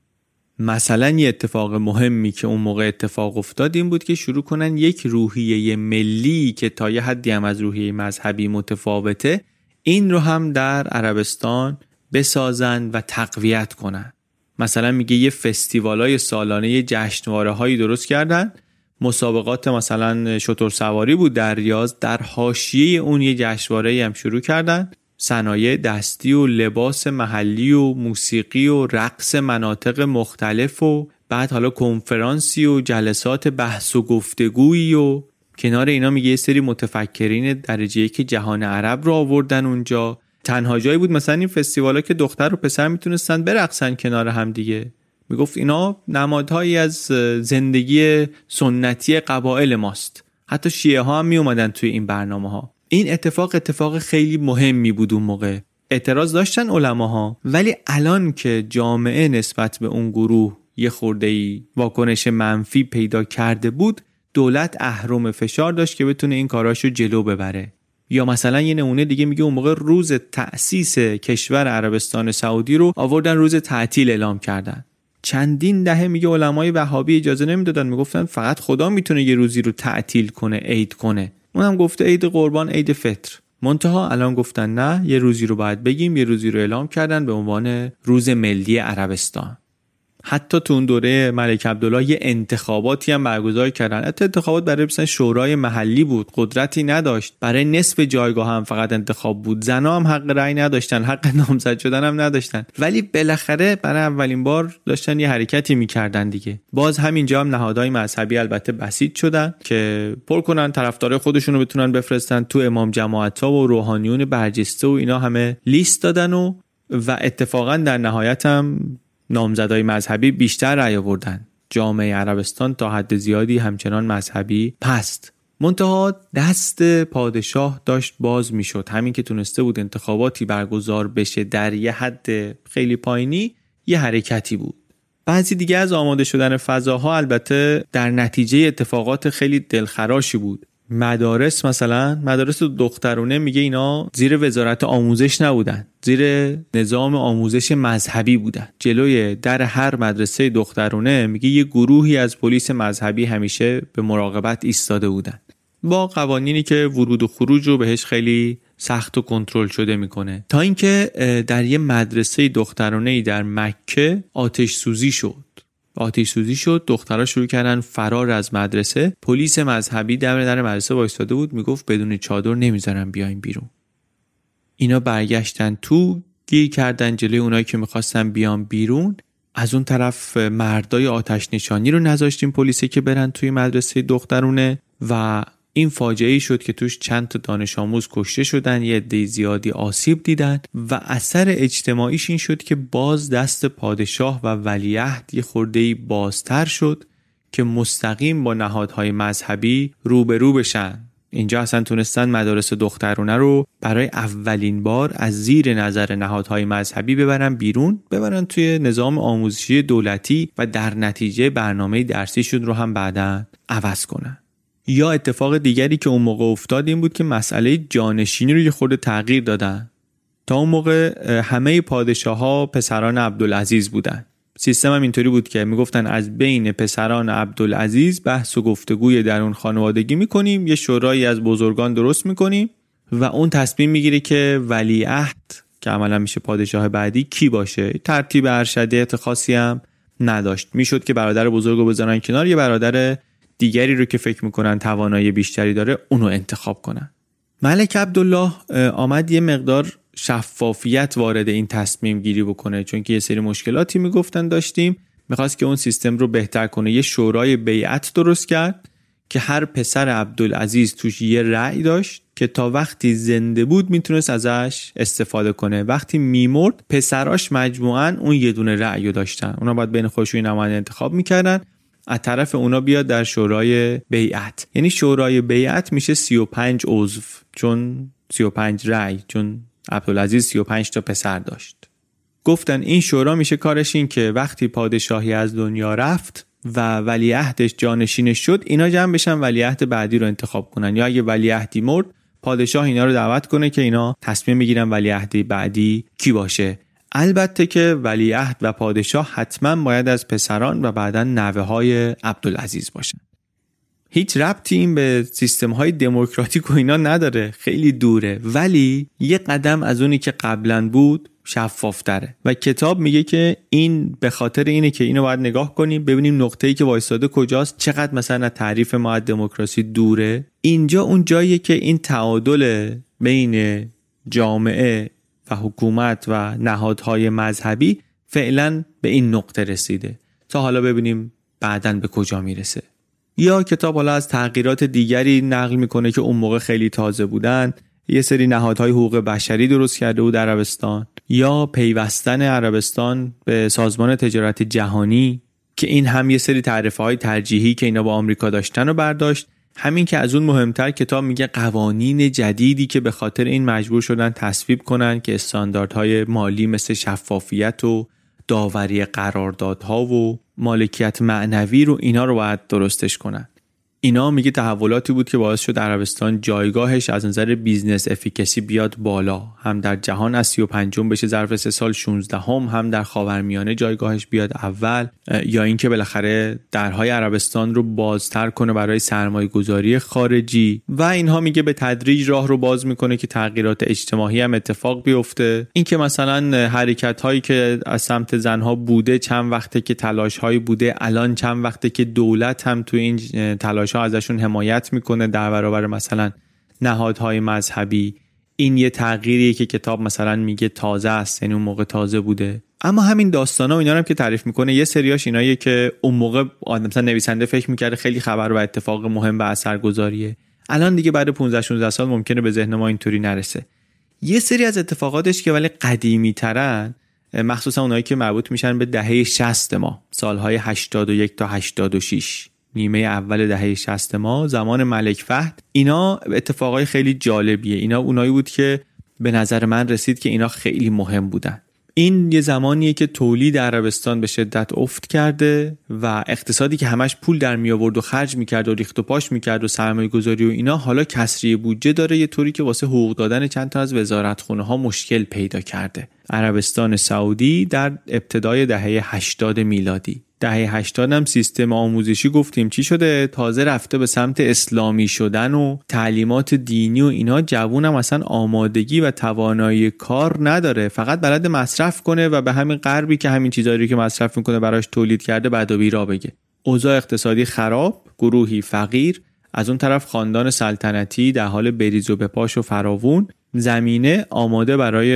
مثلا یه اتفاق مهمی که اون موقع اتفاق افتاد این بود که شروع کنن یک روحیه ملی که تا یه حدی هم از روحیه مذهبی متفاوته این رو هم در عربستان بسازن و تقویت کنن. مثلا میگه یه فستیوالای سالانه یه جشنواره هایی درست کردن. مسابقات مثلا شطور سواری بود در ریاض در حاشیه اون یه جشنواره هم شروع کردن. صنایع دستی و لباس محلی و موسیقی و رقص مناطق مختلف و بعد حالا کنفرانسی و جلسات بحث و گفتگویی و کنار اینا میگه یه سری متفکرین درجه که جهان عرب رو آوردن اونجا. تنها جایی بود مثلا این فستیوالا که دختر و پسر می‌تونستن برقصن کنار هم دیگه. می‌گفت اینا نمادهایی از زندگی سنتی قبایل ماست. حتی شیعه ها هم می اومدن توی این برنامه ها این اتفاق اتفاق خیلی مهمی بود اون موقع. اعتراض داشتن علماها. ولی الان که جامعه نسبت به اون گروه یه خورده ای واکنش منفی پیدا کرده بود دولت اهرم فشار داشت که بتونه این کاراشو جلو ببره. یا مثلا یه نمونه دیگه میگه اون موقع روز تأسیس کشور عربستان سعودی رو آوردن روز تعطیل اعلام کردن. چندین دهه میگه علمای وهابی اجازه نمی‌دادن می‌گفتن فقط خدا می‌تونه یه روزی رو تعطیل کنه عید کنه. اونم گفته عید قربان عید فطر. منتها الان گفتن نه یه روزی رو باید بگیم یه روزی رو اعلام کردن به عنوان روز ملی عربستان. حتی تو اون دوره ملک عبدالله یه انتخاباتی هم برگزار کردن. حتی انتخابات برای مثلا شورای محلی بود قدرتی نداشت. برای نصف جایگاه هم فقط انتخاب بود. زنا هم حق رأی نداشتن حق نامزد شدن هم نداشتن. ولی بالاخره برای اولین بار داشتن یه حرکتی می‌کردن دیگه. باز همینجا هم نهادهای مذهبی البته بسیج شدن که پر کنن طرفدار خودشون رو بتونن بفرستن تو امام جماعت ها و روحانیون برجسته و اینا همه لیست دادن و و اتفاقا در نهایت هم نامزدهای مذهبی بیشتر رأی آوردن. جامعه عربستان تا حد زیادی همچنان مذهبی پست. منتها دست پادشاه داشت باز می‌شد. همین که تونسته بود انتخاباتی برگزار بشه در یه حد خیلی پایینی یه حرکتی بود. بعضی دیگه از آماده شدن فضاها البته در نتیجه اتفاقات خیلی دلخراشی بود. مدارس مثلا مدارس دخترونه میگه اینا زیر وزارت آموزش نبودن. زیر نظام آموزش مذهبی بودن. جلوی در هر مدرسه دخترونه میگه یه گروهی از پلیس مذهبی همیشه به مراقبت ایستاده بودن. با قوانینی که ورود و خروج رو بهش خیلی سخت و کنترل شده می‌کنه. تا اینکه در یه مدرسه دخترانه ای در مکه آتش سوزی شد. آتش سوزی شد. دخترها شروع کردن فرار از مدرسه. پلیس مذهبی در در مدرسه وایستاده بود. می‌گفت بدون چادر نمی‌ذارن بیاین بیرون. اینا برگشتن تو گیر کردن جلوی اونایی که می‌خواستن بیان بیرون. از اون طرف مردای آتش نشانی رو نذاشتیم پلیسه که برن توی مدرسه دخترونه و این فاجعه شد که توش چند تا دانش آموز کشته شدن یه عده زیادی آسیب دیدن و اثر اجتماعیش این شد که باز دست پادشاه و ولیعهد یه خورده بازتر شد که مستقیم با نهادهای مذهبی روبرو بشن. اینجا اصلا تونستن مدارس دخترونه رو برای اولین بار از زیر نظر نهادهای مذهبی ببرن بیرون ببرن توی نظام آموزشی دولتی و در نتیجه برنامه درسیشون رو هم بعدا عوض کنن. یا اتفاق دیگری که اون موقع افتاد این بود که مسئله جانشینی رو یه خورده تغییر دادن. تا اون موقع همه پادشاه ها پسران عبدالعزیز بودن. سیستم هم اینطوری بود که می‌گفتن از بین پسران عبدالعزیز بحث و گفتگوی در اون خانوادگی می‌کنیم یه شورایی از بزرگان درست می‌کنیم و اون تصمیم می‌گیره که ولیعهد که عملا میشه پادشاه بعدی کی باشه؟ ترتیب ارشدیت خاصی هم نداشت. می‌شد که برادر بزرگ رو بذارن کنار یه برادر دیگری رو که فکر می‌کنن توانایی بیشتری داره اونو انتخاب کنن. ملک عبدالله آمد یه مقدار شفافیت وارد این تصمیم گیری بکنه چون که یه سری مشکلاتی می‌گفتن داشتیم. می‌خواست که اون سیستم رو بهتر کنه. یه شورای بیعت درست کرد که هر پسر عبدالعزیز توش یه رأی داشت که تا وقتی زنده بود می‌تونست ازش استفاده کنه. وقتی میمرد پسراش مجموعا اون یه دونه رأی رو داشتن. اونا باید بین خودشون نماینده انتخاب می‌کردن. از طرف اونا بیاد در شورای بیعت. یعنی شورای بیعت میشه 35 عضو چون 35 رأی چون عبدالعزیز 35 تا پسر داشت. گفتن این شورا میشه کارش این که وقتی پادشاهی از دنیا رفت و ولیعهدش جانشینش شد اینا جمع بشن ولیعهد بعدی رو انتخاب کنن. یا اگه ولیعهدی مرد پادشاه اینا رو دعوت کنه که اینا تصمیم بگیرن ولیعهد بعدی کی باشه. البته که ولیعهد و پادشاه حتما باید از پسران و بعدا نوه های عبدالعزیز باشن هیچ ربطی این به سیستم های دموکراتیک و اینا نداره. خیلی دوره. ولی یه قدم از اونی که قبلا بود شفافتره. و کتاب میگه که این به خاطر اینه که اینو باید نگاه کنیم ببینیم نقطه‌ای که وایستاده کجاست چقدر مثلا تعریف ما از دموکراسی دوره. اینجا اون جاییه که این تعادل بین جامعه و حکومت و نهادهای مذهبی فعلا به این نقطه رسیده. تا حالا ببینیم بعدا به کجا می‌رسه. یا کتاب حالا از تغییرات دیگری نقل می‌کنه که اون موقع خیلی تازه بودن یه سری نهادهای حقوق بشری درست کرده بود عربستان. یا پیوستن عربستان به سازمان تجارت جهانی که این هم یه سری تعریف های ترجیحی که اینا با آمریکا داشتن و برداشت. همین که از اون مهمتر کتاب میگه قوانین جدیدی که به خاطر این مجبور شدن تصویب کنن که استانداردهای مالی مثل شفافیت و داوری قراردادها و مالکیت معنوی رو اینا رو باید درستش کنن. اینا میگه تحولاتی بود که باعث شد عربستان جایگاهش از نظر business efficiency بیاد بالا. هم در جهان از 35 بشه ظرف سه سال 16 هم هم در خاورمیانه جایگاهش بیاد اول یا اینکه بالاخره درهای عربستان رو بازتر کنه برای سرمایه گذاری خارجی. و اینها میگه به تدریج راه رو باز می‌کنه که تغییرات اجتماعی هم اتفاق بیفته. اینکه مثلا حرکت هایی که از سمت زنها بوده چند وقته که تلاش هایی بوده الان چند وقته که دولت هم تو این تلاش ازشون حمایت می‌کنه در برابر مثلا نهادهای مذهبی. این یه تغییریه که کتاب مثلا میگه تازه است یعنی اون موقع تازه بوده. اما همین داستانا و اینا هم که تعریف می‌کنه یه سریاش ایناییه که اون موقع مثلا نویسنده فکر می‌کرده خیلی خبر و اتفاق مهم و اثرگذاریه. الان دیگه بعد 15 16 سال ممکنه به ذهن ما اینطوری نرسه. یه سری از اتفاقاتش که ولی قدیمی ترن مخصوصا اونایی که مربوط میشن به دهه 60 ما سالهای 81 تا 86 نیمه اول دهه 60 ما زمان ملک فهد. اینا اتفاقای خیلی جالبیه. اینا اونایی بود که به نظر من رسید که اینا خیلی مهم بودن. این یه زمانیه که تولید عربستان به شدت افت کرده و اقتصادی که همش پول در می آورد و خرج می‌کرد و ریخت و پاش می‌کرد و سرمایه گذاری و اینا حالا کسری بودجه داره یه طوری که واسه حقوق دادن چند تا از وزارتخونه ها مشکل پیدا کرده. عربستان سعودی در ابتدای دهه 80 میلادی. دهه 80 هم سیستم آموزشی گفتیم. چی شده؟ تازه رفته به سمت اسلامی شدن و تعلیمات دینی و اینا. جوونم اصلا آمادگی و توانایی کار نداره. فقط بلد مصرف کنه و به همین غربی که همین چیزایی که مصرف می‌کنه براش تولید کرده بعد و بیرا بگه. اوضاع اقتصادی خراب گروهی فقیر. از اون طرف خاندان سلطنتی در حال بریز و بپاش و فراوون. زمینه آماده برای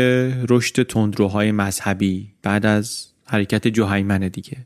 رشد تندروهای مذهبی بعد از حرکت جوهیمن دیگه.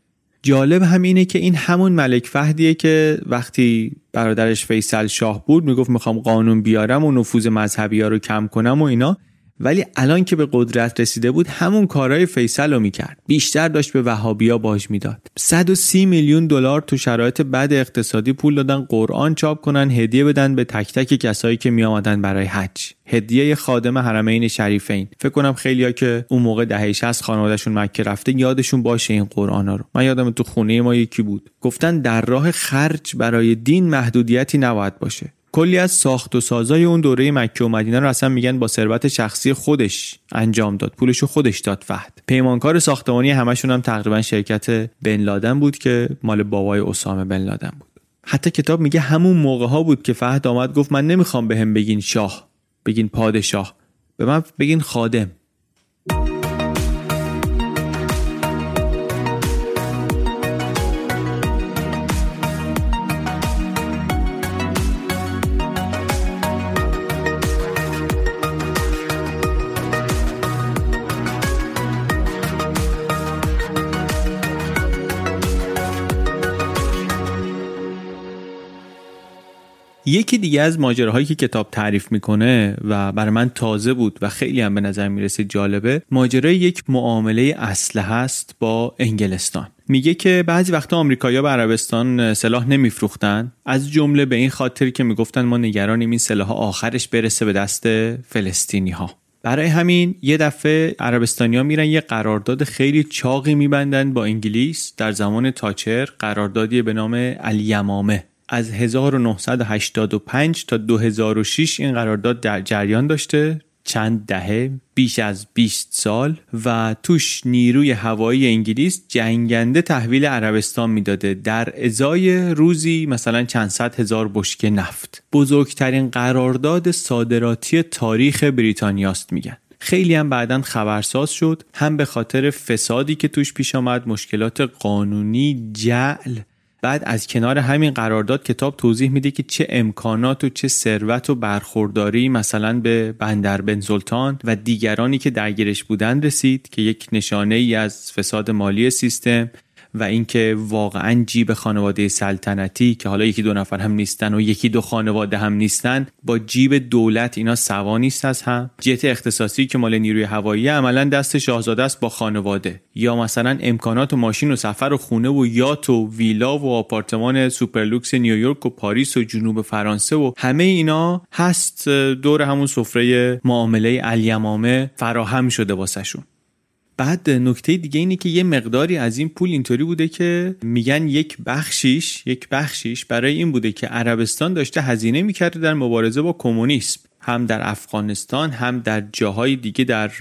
جالب همینه که این همون ملک فهدیه که وقتی برادرش فیصل شاه بود می‌گفت می‌خوام قانون بیارم و نفوذ مذهبی ها رو کم کنم و اینا ولی الان که به قدرت رسیده بود همون کارهای فیصل رو می‌کرد. بیشتر داشت به وهابیا باج می‌داد. 130 میلیون دلار تو شرایط بد اقتصادی پول دادن قرآن چاپ کنن هدیه بدن به تک تک کسایی که میآمدن برای حج. هدیه خادم حرمین شریفین. فکر کنم خیلیا که اون موقع دهه 60 خانوادهشون مکه رفته یادشون باشه این قرآنا رو. من یادم تو خونه ما یکی بود. گفتن در راه خرج برای دین محدودیتی نباید باشه. کلی از ساخت و سازای اون دوره مکه و مدینه رو اصلا میگن با ثروت شخصی خودش انجام داد. پولشو خودش داد فهد پیمانکار ساختمانی همشون هم تقریبا شرکت بن لادن بود که مال بابای اسامه بن لادن بود. حتی کتاب میگه همون موقع ها بود که فهد آمد گفت من نمی‌خوام بهم به بگین شاه بگین پادشاه. به من بگین خادم. یکی دیگه از ماجراهایی که کتاب تعریف می‌کنه و برای من تازه بود و خیلی هم به نظر می‌رسه جالبه ماجرای یک معامله اسلحه هست با انگلستان. میگه که بعضی وقتا آمریکایی‌ها به عربستان سلاح نمیفروختن. از جمله به این خاطر که می‌گفتن ما نگرانیم این سلاح آخرش برسه به دست فلسطینی ها برای همین یه دفعه عربستانیا میرن یه قرارداد خیلی چاقی میبندن با انگلیس. در زمان تاچر قراردادی به نام الیمامه. از 1985 تا 2006 این قرارداد در جریان داشته چند دهه بیش از 20 سال و توش نیروی هوایی انگلیس جنگنده تحویل عربستان می‌داده. در ازای روزی مثلا چند صد هزار بشکه نفت. بزرگترین قرارداد صادراتی تاریخ بریتانیاست میگن. خیلی هم بعدا خبرساز شد هم به خاطر فسادی که توش پیش آمد مشکلات قانونی جعل بعد از کنار همین قرارداد کتاب توضیح میده که چه امکانات و چه ثروت و برخورداری مثلا به بندر بن سلطان و دیگرانی که درگیرش بودن رسید که یک نشانه ای از فساد مالی سیستم و اینکه واقعا جیب خانواده سلطنتی که حالا یکی دو نفر هم نیستن و یکی دو خانواده هم نیستن با جیب دولت اینا سوا نیست از هم. جت اختصاصی که مال نیروی هوایی عملا دست شاهزاده است با خانواده. یا مثلا امکانات و ماشین و سفر و خونه و yacht و ویلا و آپارتمان سوپرلوکس نیویورک و پاریس و جنوب فرانسه و همه اینا هست دور همون سفره معامله الیمامه فراهم شده واسهشون. بعد نکته دیگه اینه که یه مقداری از این پول اینطوری بوده که میگن یک بخشیش یک بخشیش برای این بوده که عربستان داشته هزینه می‌کرده در مبارزه با کمونیسم. هم در افغانستان هم در جاهای دیگه در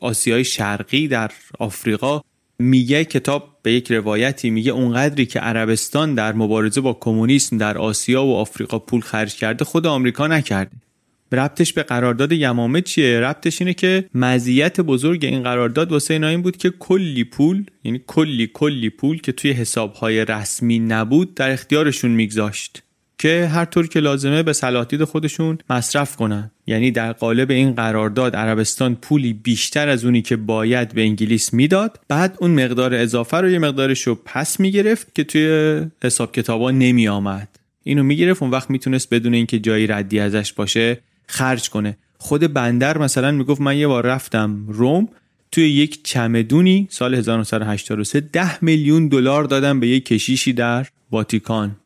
آسیای شرقی در آفریقا. میگه کتاب به یک روایتی میگه اونقدری که عربستان در مبارزه با کمونیسم در آسیا و آفریقا پول خرج کرده خود آمریکا نکرده. ربطش به قرارداد یمامه چیه؟ ربطش اینه که مزیت بزرگ این قرارداد واسه اینا این بود که کلی پول یعنی کلی کلی پول که توی حسابهای رسمی نبود در اختیارشون میگذاشت که هر طور که لازمه به صلاحیت خودشون مصرف کنن. یعنی در قالب این قرارداد عربستان پولی بیشتر از اونی که باید به انگلیس می‌داد بعد اون مقدار اضافه رو یه مقدارش رو پس می‌گرفت که توی حساب کتابا نمی آمد اینو می‌گرفت اون وقت می‌تونست بدون اینکه جایی ردی ازش باشه خرج کنه. خود بندر مثلا می‌گفت من یه بار رفتم روم توی یک چمدونی سال 1983 ده میلیون دلار دادم به یک کشیشی در واتیکان.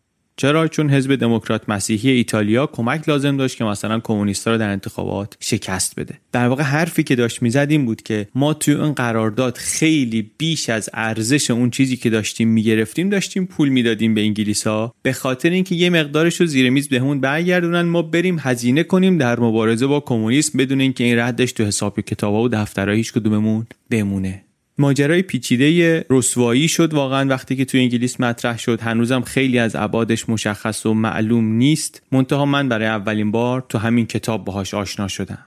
چرا؟ چون حزب دموکرات مسیحی ایتالیا کمک لازم داشت که مثلا کمونیستا رو در انتخابات شکست بده. در واقع حرفی که داشت می‌زد این بود که ما توی اون قرارداد خیلی بیش از ارزش اون چیزی که داشتیم می‌گرفتیم داشتیم پول می‌دادیم به انگلیسا به خاطر اینکه یه مقدارش رو زیر میز بهمون برگردونن ما بریم هزینه کنیم در مبارزه با کمونیسم بدون اینکه این ردش تو حساب کتابا و دفترها هیچ کدوممون بمونه. ماجرای پیچیده رسوایی شد واقعا. وقتی که توی انگلیس مطرح شد هنوزم خیلی از ابعادش مشخص و معلوم نیست. منتها من برای اولین بار تو همین کتاب باهاش آشنا شدم.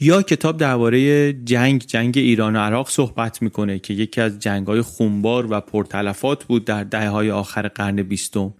یا کتاب درباره جنگ جنگ ایران و عراق صحبت می‌کنه که یکی از جنگهای خونبار و پرتلفات بود در دهه های آخر قرن بیستم.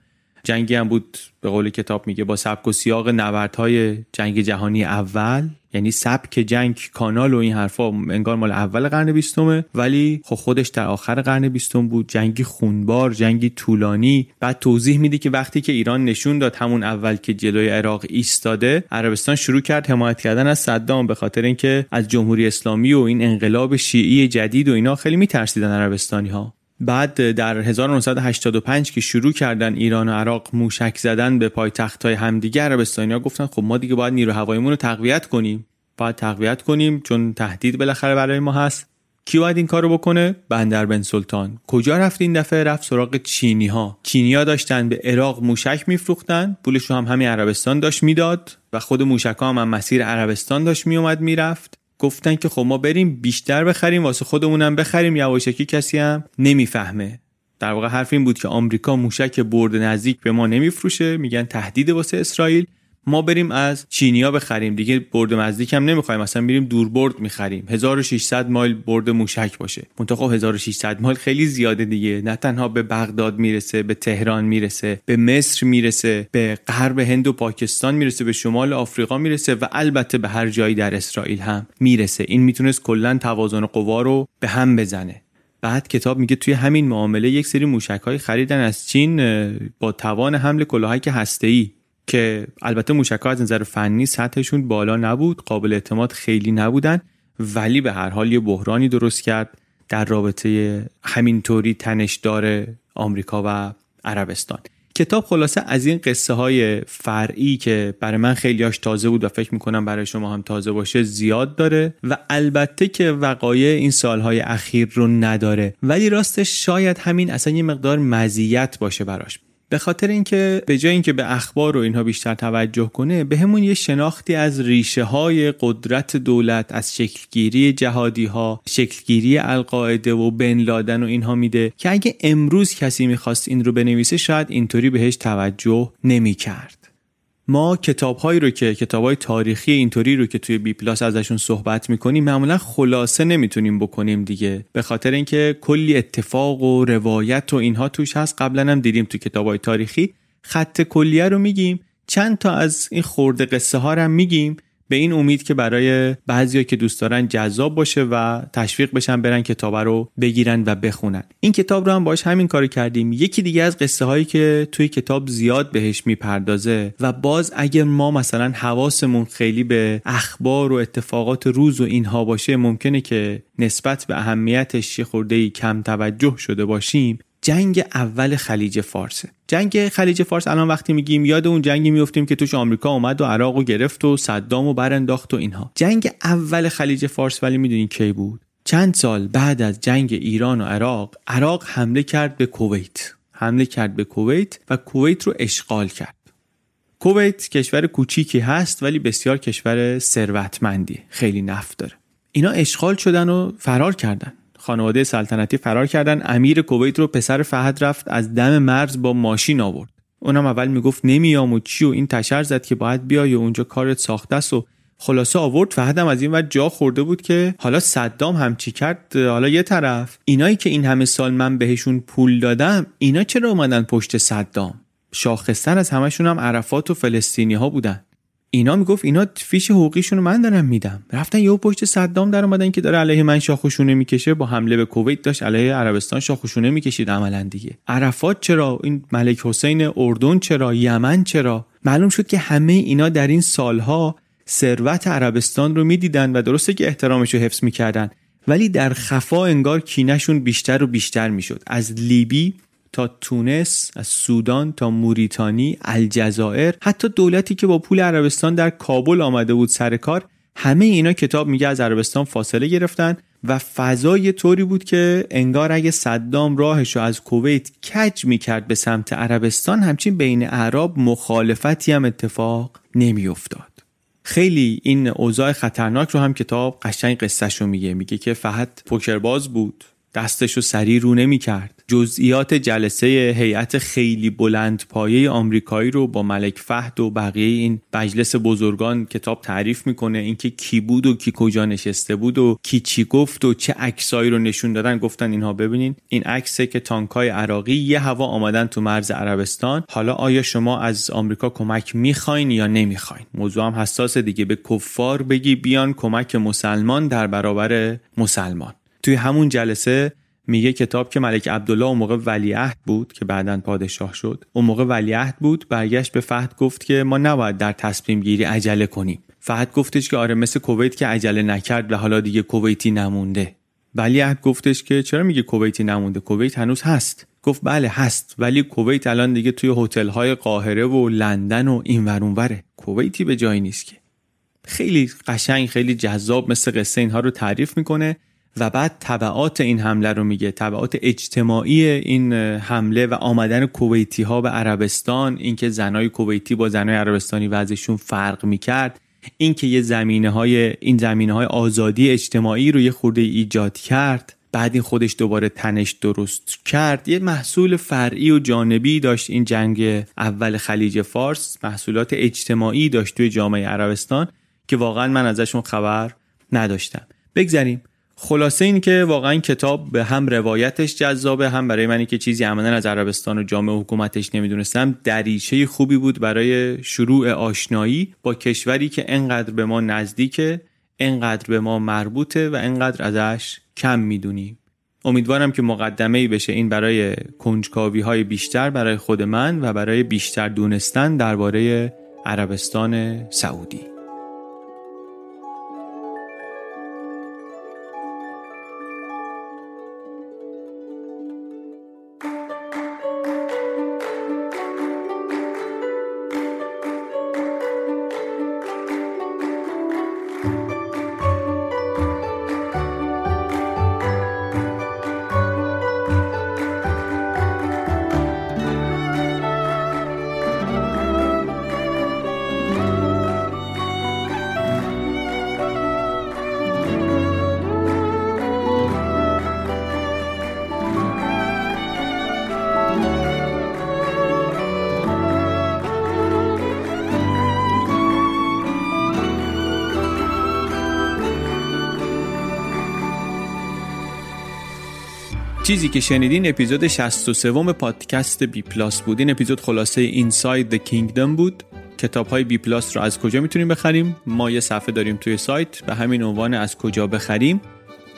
جنگی هم بود به قول کتاب میگه با سبک و سیاق نبردهای جنگ جهانی اول. یعنی سبک جنگ کانال و این حرفا انگار مال اول قرن بیستمه. ولی خب خودش در آخر قرن بیستم بود. جنگی خونبار جنگی طولانی. بعد توضیح میده که وقتی که ایران نشون داد همون اول که جلوی عراق ایستاده عربستان شروع کرد حمایت کردن از صدام به خاطر اینکه از جمهوری اسلامی و این انقلاب شیعی جدید و اینا خیلی میترسیدن عربستانی ها بعد در 1985 که شروع کردن ایران و عراق موشک زدن به پایتخت های همدیگه عربستانی ها گفتن خب ما دیگه باید نیرو هواییمون رو تقویت کنیم. باید تقویت کنیم چون تهدید بالاخره برای ما هست. کی باید این کارو بکنه؟ بندر بن سلطان. کجا رفت این دفعه؟ رفت سراغ چینی ها چینی ها داشتن به عراق موشک میفروختن. پولش رو هم همین عربستان داشت می‌داد و خود موشک ها هم, هم مسیر عربستان داشت میومد می‌رفت. گفتن که خب ما بریم بیشتر بخریم واسه خودمونم بخریم یواشکی کسی هم نمی‌فهمه. در واقع حرف این بود که آمریکا موشک برد نزدیک به ما نمیفروشه میگن تهدید واسه اسرائیل. ما بریم از چینیا بخریم. دیگه برد نزدیک هم نمی‌خوایم. مثلا میریم دور برد می‌خریم 1600 مایل برد موشک باشه. منتها 1600 خب مایل خیلی زیاده دیگه. نه تنها به بغداد می‌رسه به تهران می‌رسه به مصر می‌رسه به غرب هند و پاکستان می‌رسه به شمال آفریقا می‌رسه و البته به هر جایی در اسرائیل هم می‌رسه. این می‌تونست کلا توازن قوا رو به هم بزنه. بعد کتاب میگه توی همین معامله یک سری موشک های خریدن از چین با توان حمل کلاهک هسته‌ای. که البته موشک از نظر فنی سطحشون بالا نبود قابل اعتماد خیلی نبودن ولی به هر حال یه بحرانی درست کرد در رابطه همینطوری تنشدار آمریکا و عربستان. کتاب خلاصه از این قصه های فرعی که برای من خیلیاش تازه بود و فکر می‌کنم برای شما هم تازه باشه زیاد داره و البته که وقایع این سالهای اخیر رو نداره. ولی راستش شاید همین اصلا یه مقدار مزیت باشه براش. به خاطر اینکه به جای اینکه به اخبار و اینها بیشتر توجه کنه به همون یه شناختی از ریشه های قدرت دولت از شکلگیری جهادی ها شکلگیری القاعده و بن لادن و اینها میده که اگه امروز کسی می‌خواست این رو بنویسه شاید اینطوری بهش توجه نمی‌کرد. ما کتابهایی رو که کتابهای تاریخی اینطوری رو که توی بی پلاس ازشون صحبت می‌کنیم معمولا خلاصه نمی‌تونیم بکنیم دیگه. به خاطر اینکه کلی اتفاق و روایت و اینها توش هست. قبلا هم دیدیم تو کتابهای تاریخی. خط کلیه رو میگیم. چند تا از این خورده قصه ها رو هم میگیم. به این امید که برای بعضیا که دوست دارن جذاب باشه و تشویق بشن برن کتاب رو بگیرن و بخونن. این کتاب رو هم باش همین کارو کردیم. یکی دیگه از قصه هایی که توی کتاب زیاد بهش می‌پردازه و باز اگر ما مثلا حواسمون خیلی به اخبار و اتفاقات روز و اینها باشه ممکنه که نسبت به اهمیتش یه خورده کم توجه شده باشیم. جنگ اول خلیج فارسه جنگ خلیج فارس الان وقتی میگیم یاد اون جنگی میفتیم که توش آمریکا اومد و عراق و گرفت و صدام و برانداخت و اینها. جنگ اول خلیج فارس ولی می‌دونین کی بود؟ چند سال بعد از جنگ ایران و عراق عراق حمله کرد به کویت. حمله کرد به کویت و کویت رو اشغال کرد. کویت کشور کوچیکی هست ولی بسیار کشور ثروتمندی خیلی نفت داره. اینا اشغال شدن و فرار کردن. خانواده سلطنتی فرار کردن. امیر کویت رو پسر فهد رفت از دم مرز با ماشین آورد. اونم اول می‌گفت نمیام و چی و این تشر زد که باید بیای و اونجا کارت ساخته است و خلاصه آورد. فهدم از این وقت جا خورده بود که حالا صدام هم چی کرد؟ حالا یه طرف. اینایی که این همه سال من بهشون پول دادم اینا چرا اومدن پشت صدام؟ شاخصتر از همشون هم عرفات و فلسطینی ها بودن. اینا می‌گفت اینا فیش حقوقیشون رو من دارم میدم. رفتن یهو پشت صدام در اومدن که داره علیه من شاخوشونه می‌کشه با حمله به کویت داشت علیه عربستان شاخوشونه می‌کشید عملا دیگه. عرفات چرا؟ این ملک حسین اردن چرا؟ یمن چرا؟ معلوم شد که همه اینا در این سالها ثروت عربستان رو می‌دیدن و درسته که احترامش رو حفظ می‌کردن ولی در خفا انگار کینشون بیشتر و بیشتر می‌شد. از لیبی تا تونس از سودان تا موریتانی الجزایر حتی دولتی که با پول عربستان در کابل آمده بود سر کار همه اینا کتاب میگه از عربستان فاصله گرفتن و فضای طوری بود که انگار اگه صدام راهش رو از کویت کج می‌کرد به سمت عربستان همچین بین اعراب مخالفتی هم اتفاق نمیافتاد. خیلی این اوضاع خطرناک رو هم کتاب قشنگ قصهش میگه. میگه که فقط پوکرباز بود. دستشو سری رو نمی کرد جزئیات جلسه هیئت خیلی بلند پایه آمریکایی رو با ملک فهد و بقیه این مجلس بزرگان کتاب تعریف می‌کنه. اینکه کی بود و کی کجا نشسته بود و کی چی گفت و چه عکسایی رو نشون دادن. گفتن اینها ببینین. این عکسه که تانکای عراقی یه هوا آمدن تو مرز عربستان. حالا آیا شما از آمریکا کمک می‌خواین یا نمی‌خواین؟ موضوع هم حساس دیگه. به کفار بگی بیان کمک مسلمان در برابر مسلمان. توی همون جلسه میگه کتاب که ملک عبدالله اون موقع ولیعهد بود که بعدا پادشاه شد. اون موقع ولیعهد بود برگشت به فهد گفت که ما نباید در تصمیم گیری عجله کنیم. فهد گفتش که آره مثل کویت که عجله نکرد و حالا دیگه کویتی نمونده. ولیعهد گفتش که چرا میگه کویتی نمونده؟ کویت هنوز هست. گفت بله هست ولی کویت الان دیگه توی هتل های قاهره و لندن و این ورونوره کویتی به جایی نیست که. خیلی قشنگ خیلی جذاب مثل قصه اینها رو تعریف می‌کنه. و بعد طبعات این حمله رو میگه. طبعات اجتماعی این حمله و آمدن کویتی ها به عربستان اینکه زنای کویتی با زنای عربستانی وضعشون فرق می‌کرد اینکه یه زمینه های این زمینه های آزادی اجتماعی رو یه خورده ایجاد کرد بعد این خودش دوباره تنش درست کرد. یه محصول فرعی و جانبی داشت این جنگ اول خلیج فارس محصولات اجتماعی داشت توی جامعه عربستان که واقعا من ازشون خبر نداشتم. بگذریم. خلاصه این که واقعا کتاب به هم روایتش جذابه هم برای منی که چیزی عملا از عربستان و جامعه حکومتش نمی‌دونستم دریچه خوبی بود برای شروع آشنایی با کشوری که انقدر به ما نزدیکه انقدر به ما مربوطه و انقدر ازش کم می‌دونیم امیدوارم که مقدمه ای بشه این برای کنجکاوی های بیشتر برای خود من و برای بیشتر دونستن درباره عربستان سعودی. که شنیدین اپیزود 63 پادکست بی پلاس بود. این اپیزود خلاصه Inside the Kingdom بود. کتاب های بی پلاس رو از کجا می‌تونیم بخریم؟ ما یه صفحه داریم توی سایت به همین عنوان از کجا بخریم.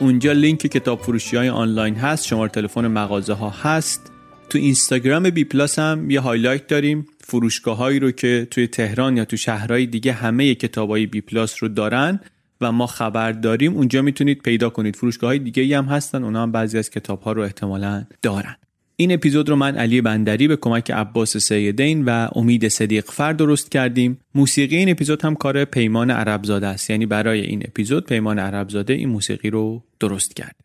اونجا لینک کتاب فروشی های آنلاین هست شماره تلفن مغازه ها هست. تو اینستاگرام بی پلاس هم یه highlight داریم. فروشگاه هایی رو که توی تهران یا تو شهرهای دیگه همه کتاب های بی پلاس رو دارن. و ما خبر داریم اونجا می‌تونید پیدا کنید. فروشگاه های دیگه هم هستن اونا هم بعضی از کتاب ها رو احتمالا دارن. این اپیزود رو من علی بندری به کمک عباس سیدین و امید صدیق فر درست کردیم. موسیقی این اپیزود هم کار پیمان عربزاده است. یعنی برای این اپیزود پیمان عربزاده این موسیقی رو درست کرد.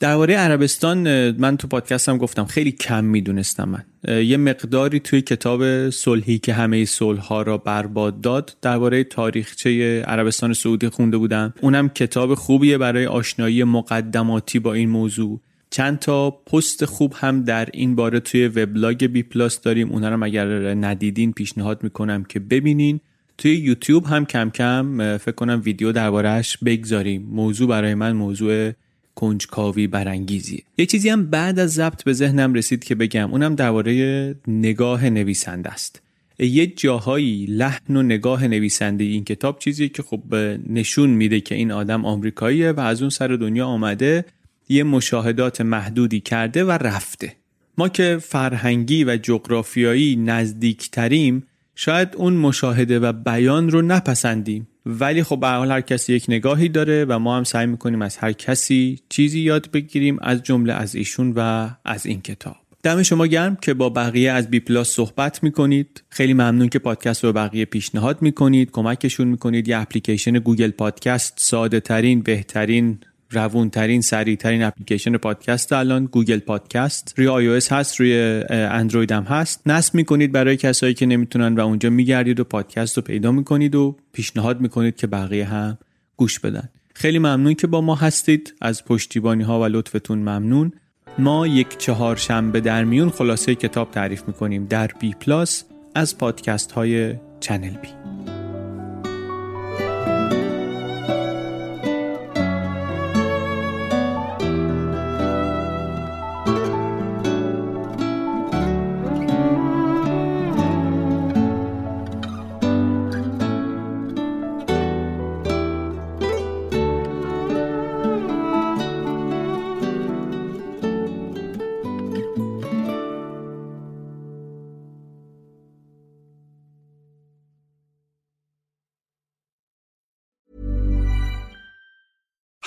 درباره عربستان من تو پادکستم گفتم خیلی کم می‌دونستم من. یه مقداری توی کتاب صلحی که همه صلح ها را برباد داد درباره تاریخچه عربستان سعودی خونده بودم. اونم کتاب خوبیه برای آشنایی مقدماتی با این موضوع. چند تا پست خوب هم در این باره توی وبلاگ بی پلاس داریم. اونا رو اگر ندیدین پیشنهاد می‌کنم که ببینین. توی یوتیوب هم کم کم فکر کنم ویدیو دربارهش بگذاریم. موضوع برای من موضوع کنجکاوی برانگیزیه یه چیزی هم بعد از ضبط به ذهنم رسید که بگم اونم درباره نگاه نویسنده است. یه جاهایی لحن و نگاه نویسنده این کتاب چیزی که خب نشون میده که این آدم آمریکاییه و از اون سر دنیا آمده یه مشاهدات محدودی کرده و رفته. ما که فرهنگی و جغرافیایی نزدیکتریم شاید اون مشاهده و بیان رو نپسندیم. ولی خب به حال هر کسی یک نگاهی داره و ما هم سعی می‌کنیم از هر کسی چیزی یاد بگیریم از جمله از ایشون و از این کتاب. دم شما گرم که با بقیه از بی پلاس صحبت می‌کنید. خیلی ممنون که پادکست رو بقیه پیشنهاد می‌کنید کمکشون می‌کنید. یه اپلیکیشن Google Podcast ساده ترین بهترین روون ترین سریع ترین اپلیکیشن پادکست الان Google Podcast. روی آی هست روی اندروید هم هست. نصب می‌کنید برای کسایی که نمی‌تونن و اونجا میگردید و پادکست رو پیدا می‌کنید و پیشنهاد می‌کنید که بقیه هم گوش بدن. خیلی ممنون که با ما هستید. از پشتیبانی ها و لطفتون ممنون. ما یک چهار شنبه در میون خلاصه کتاب تعریف می‌کنیم در بی پلاس از پادکست های چنل بی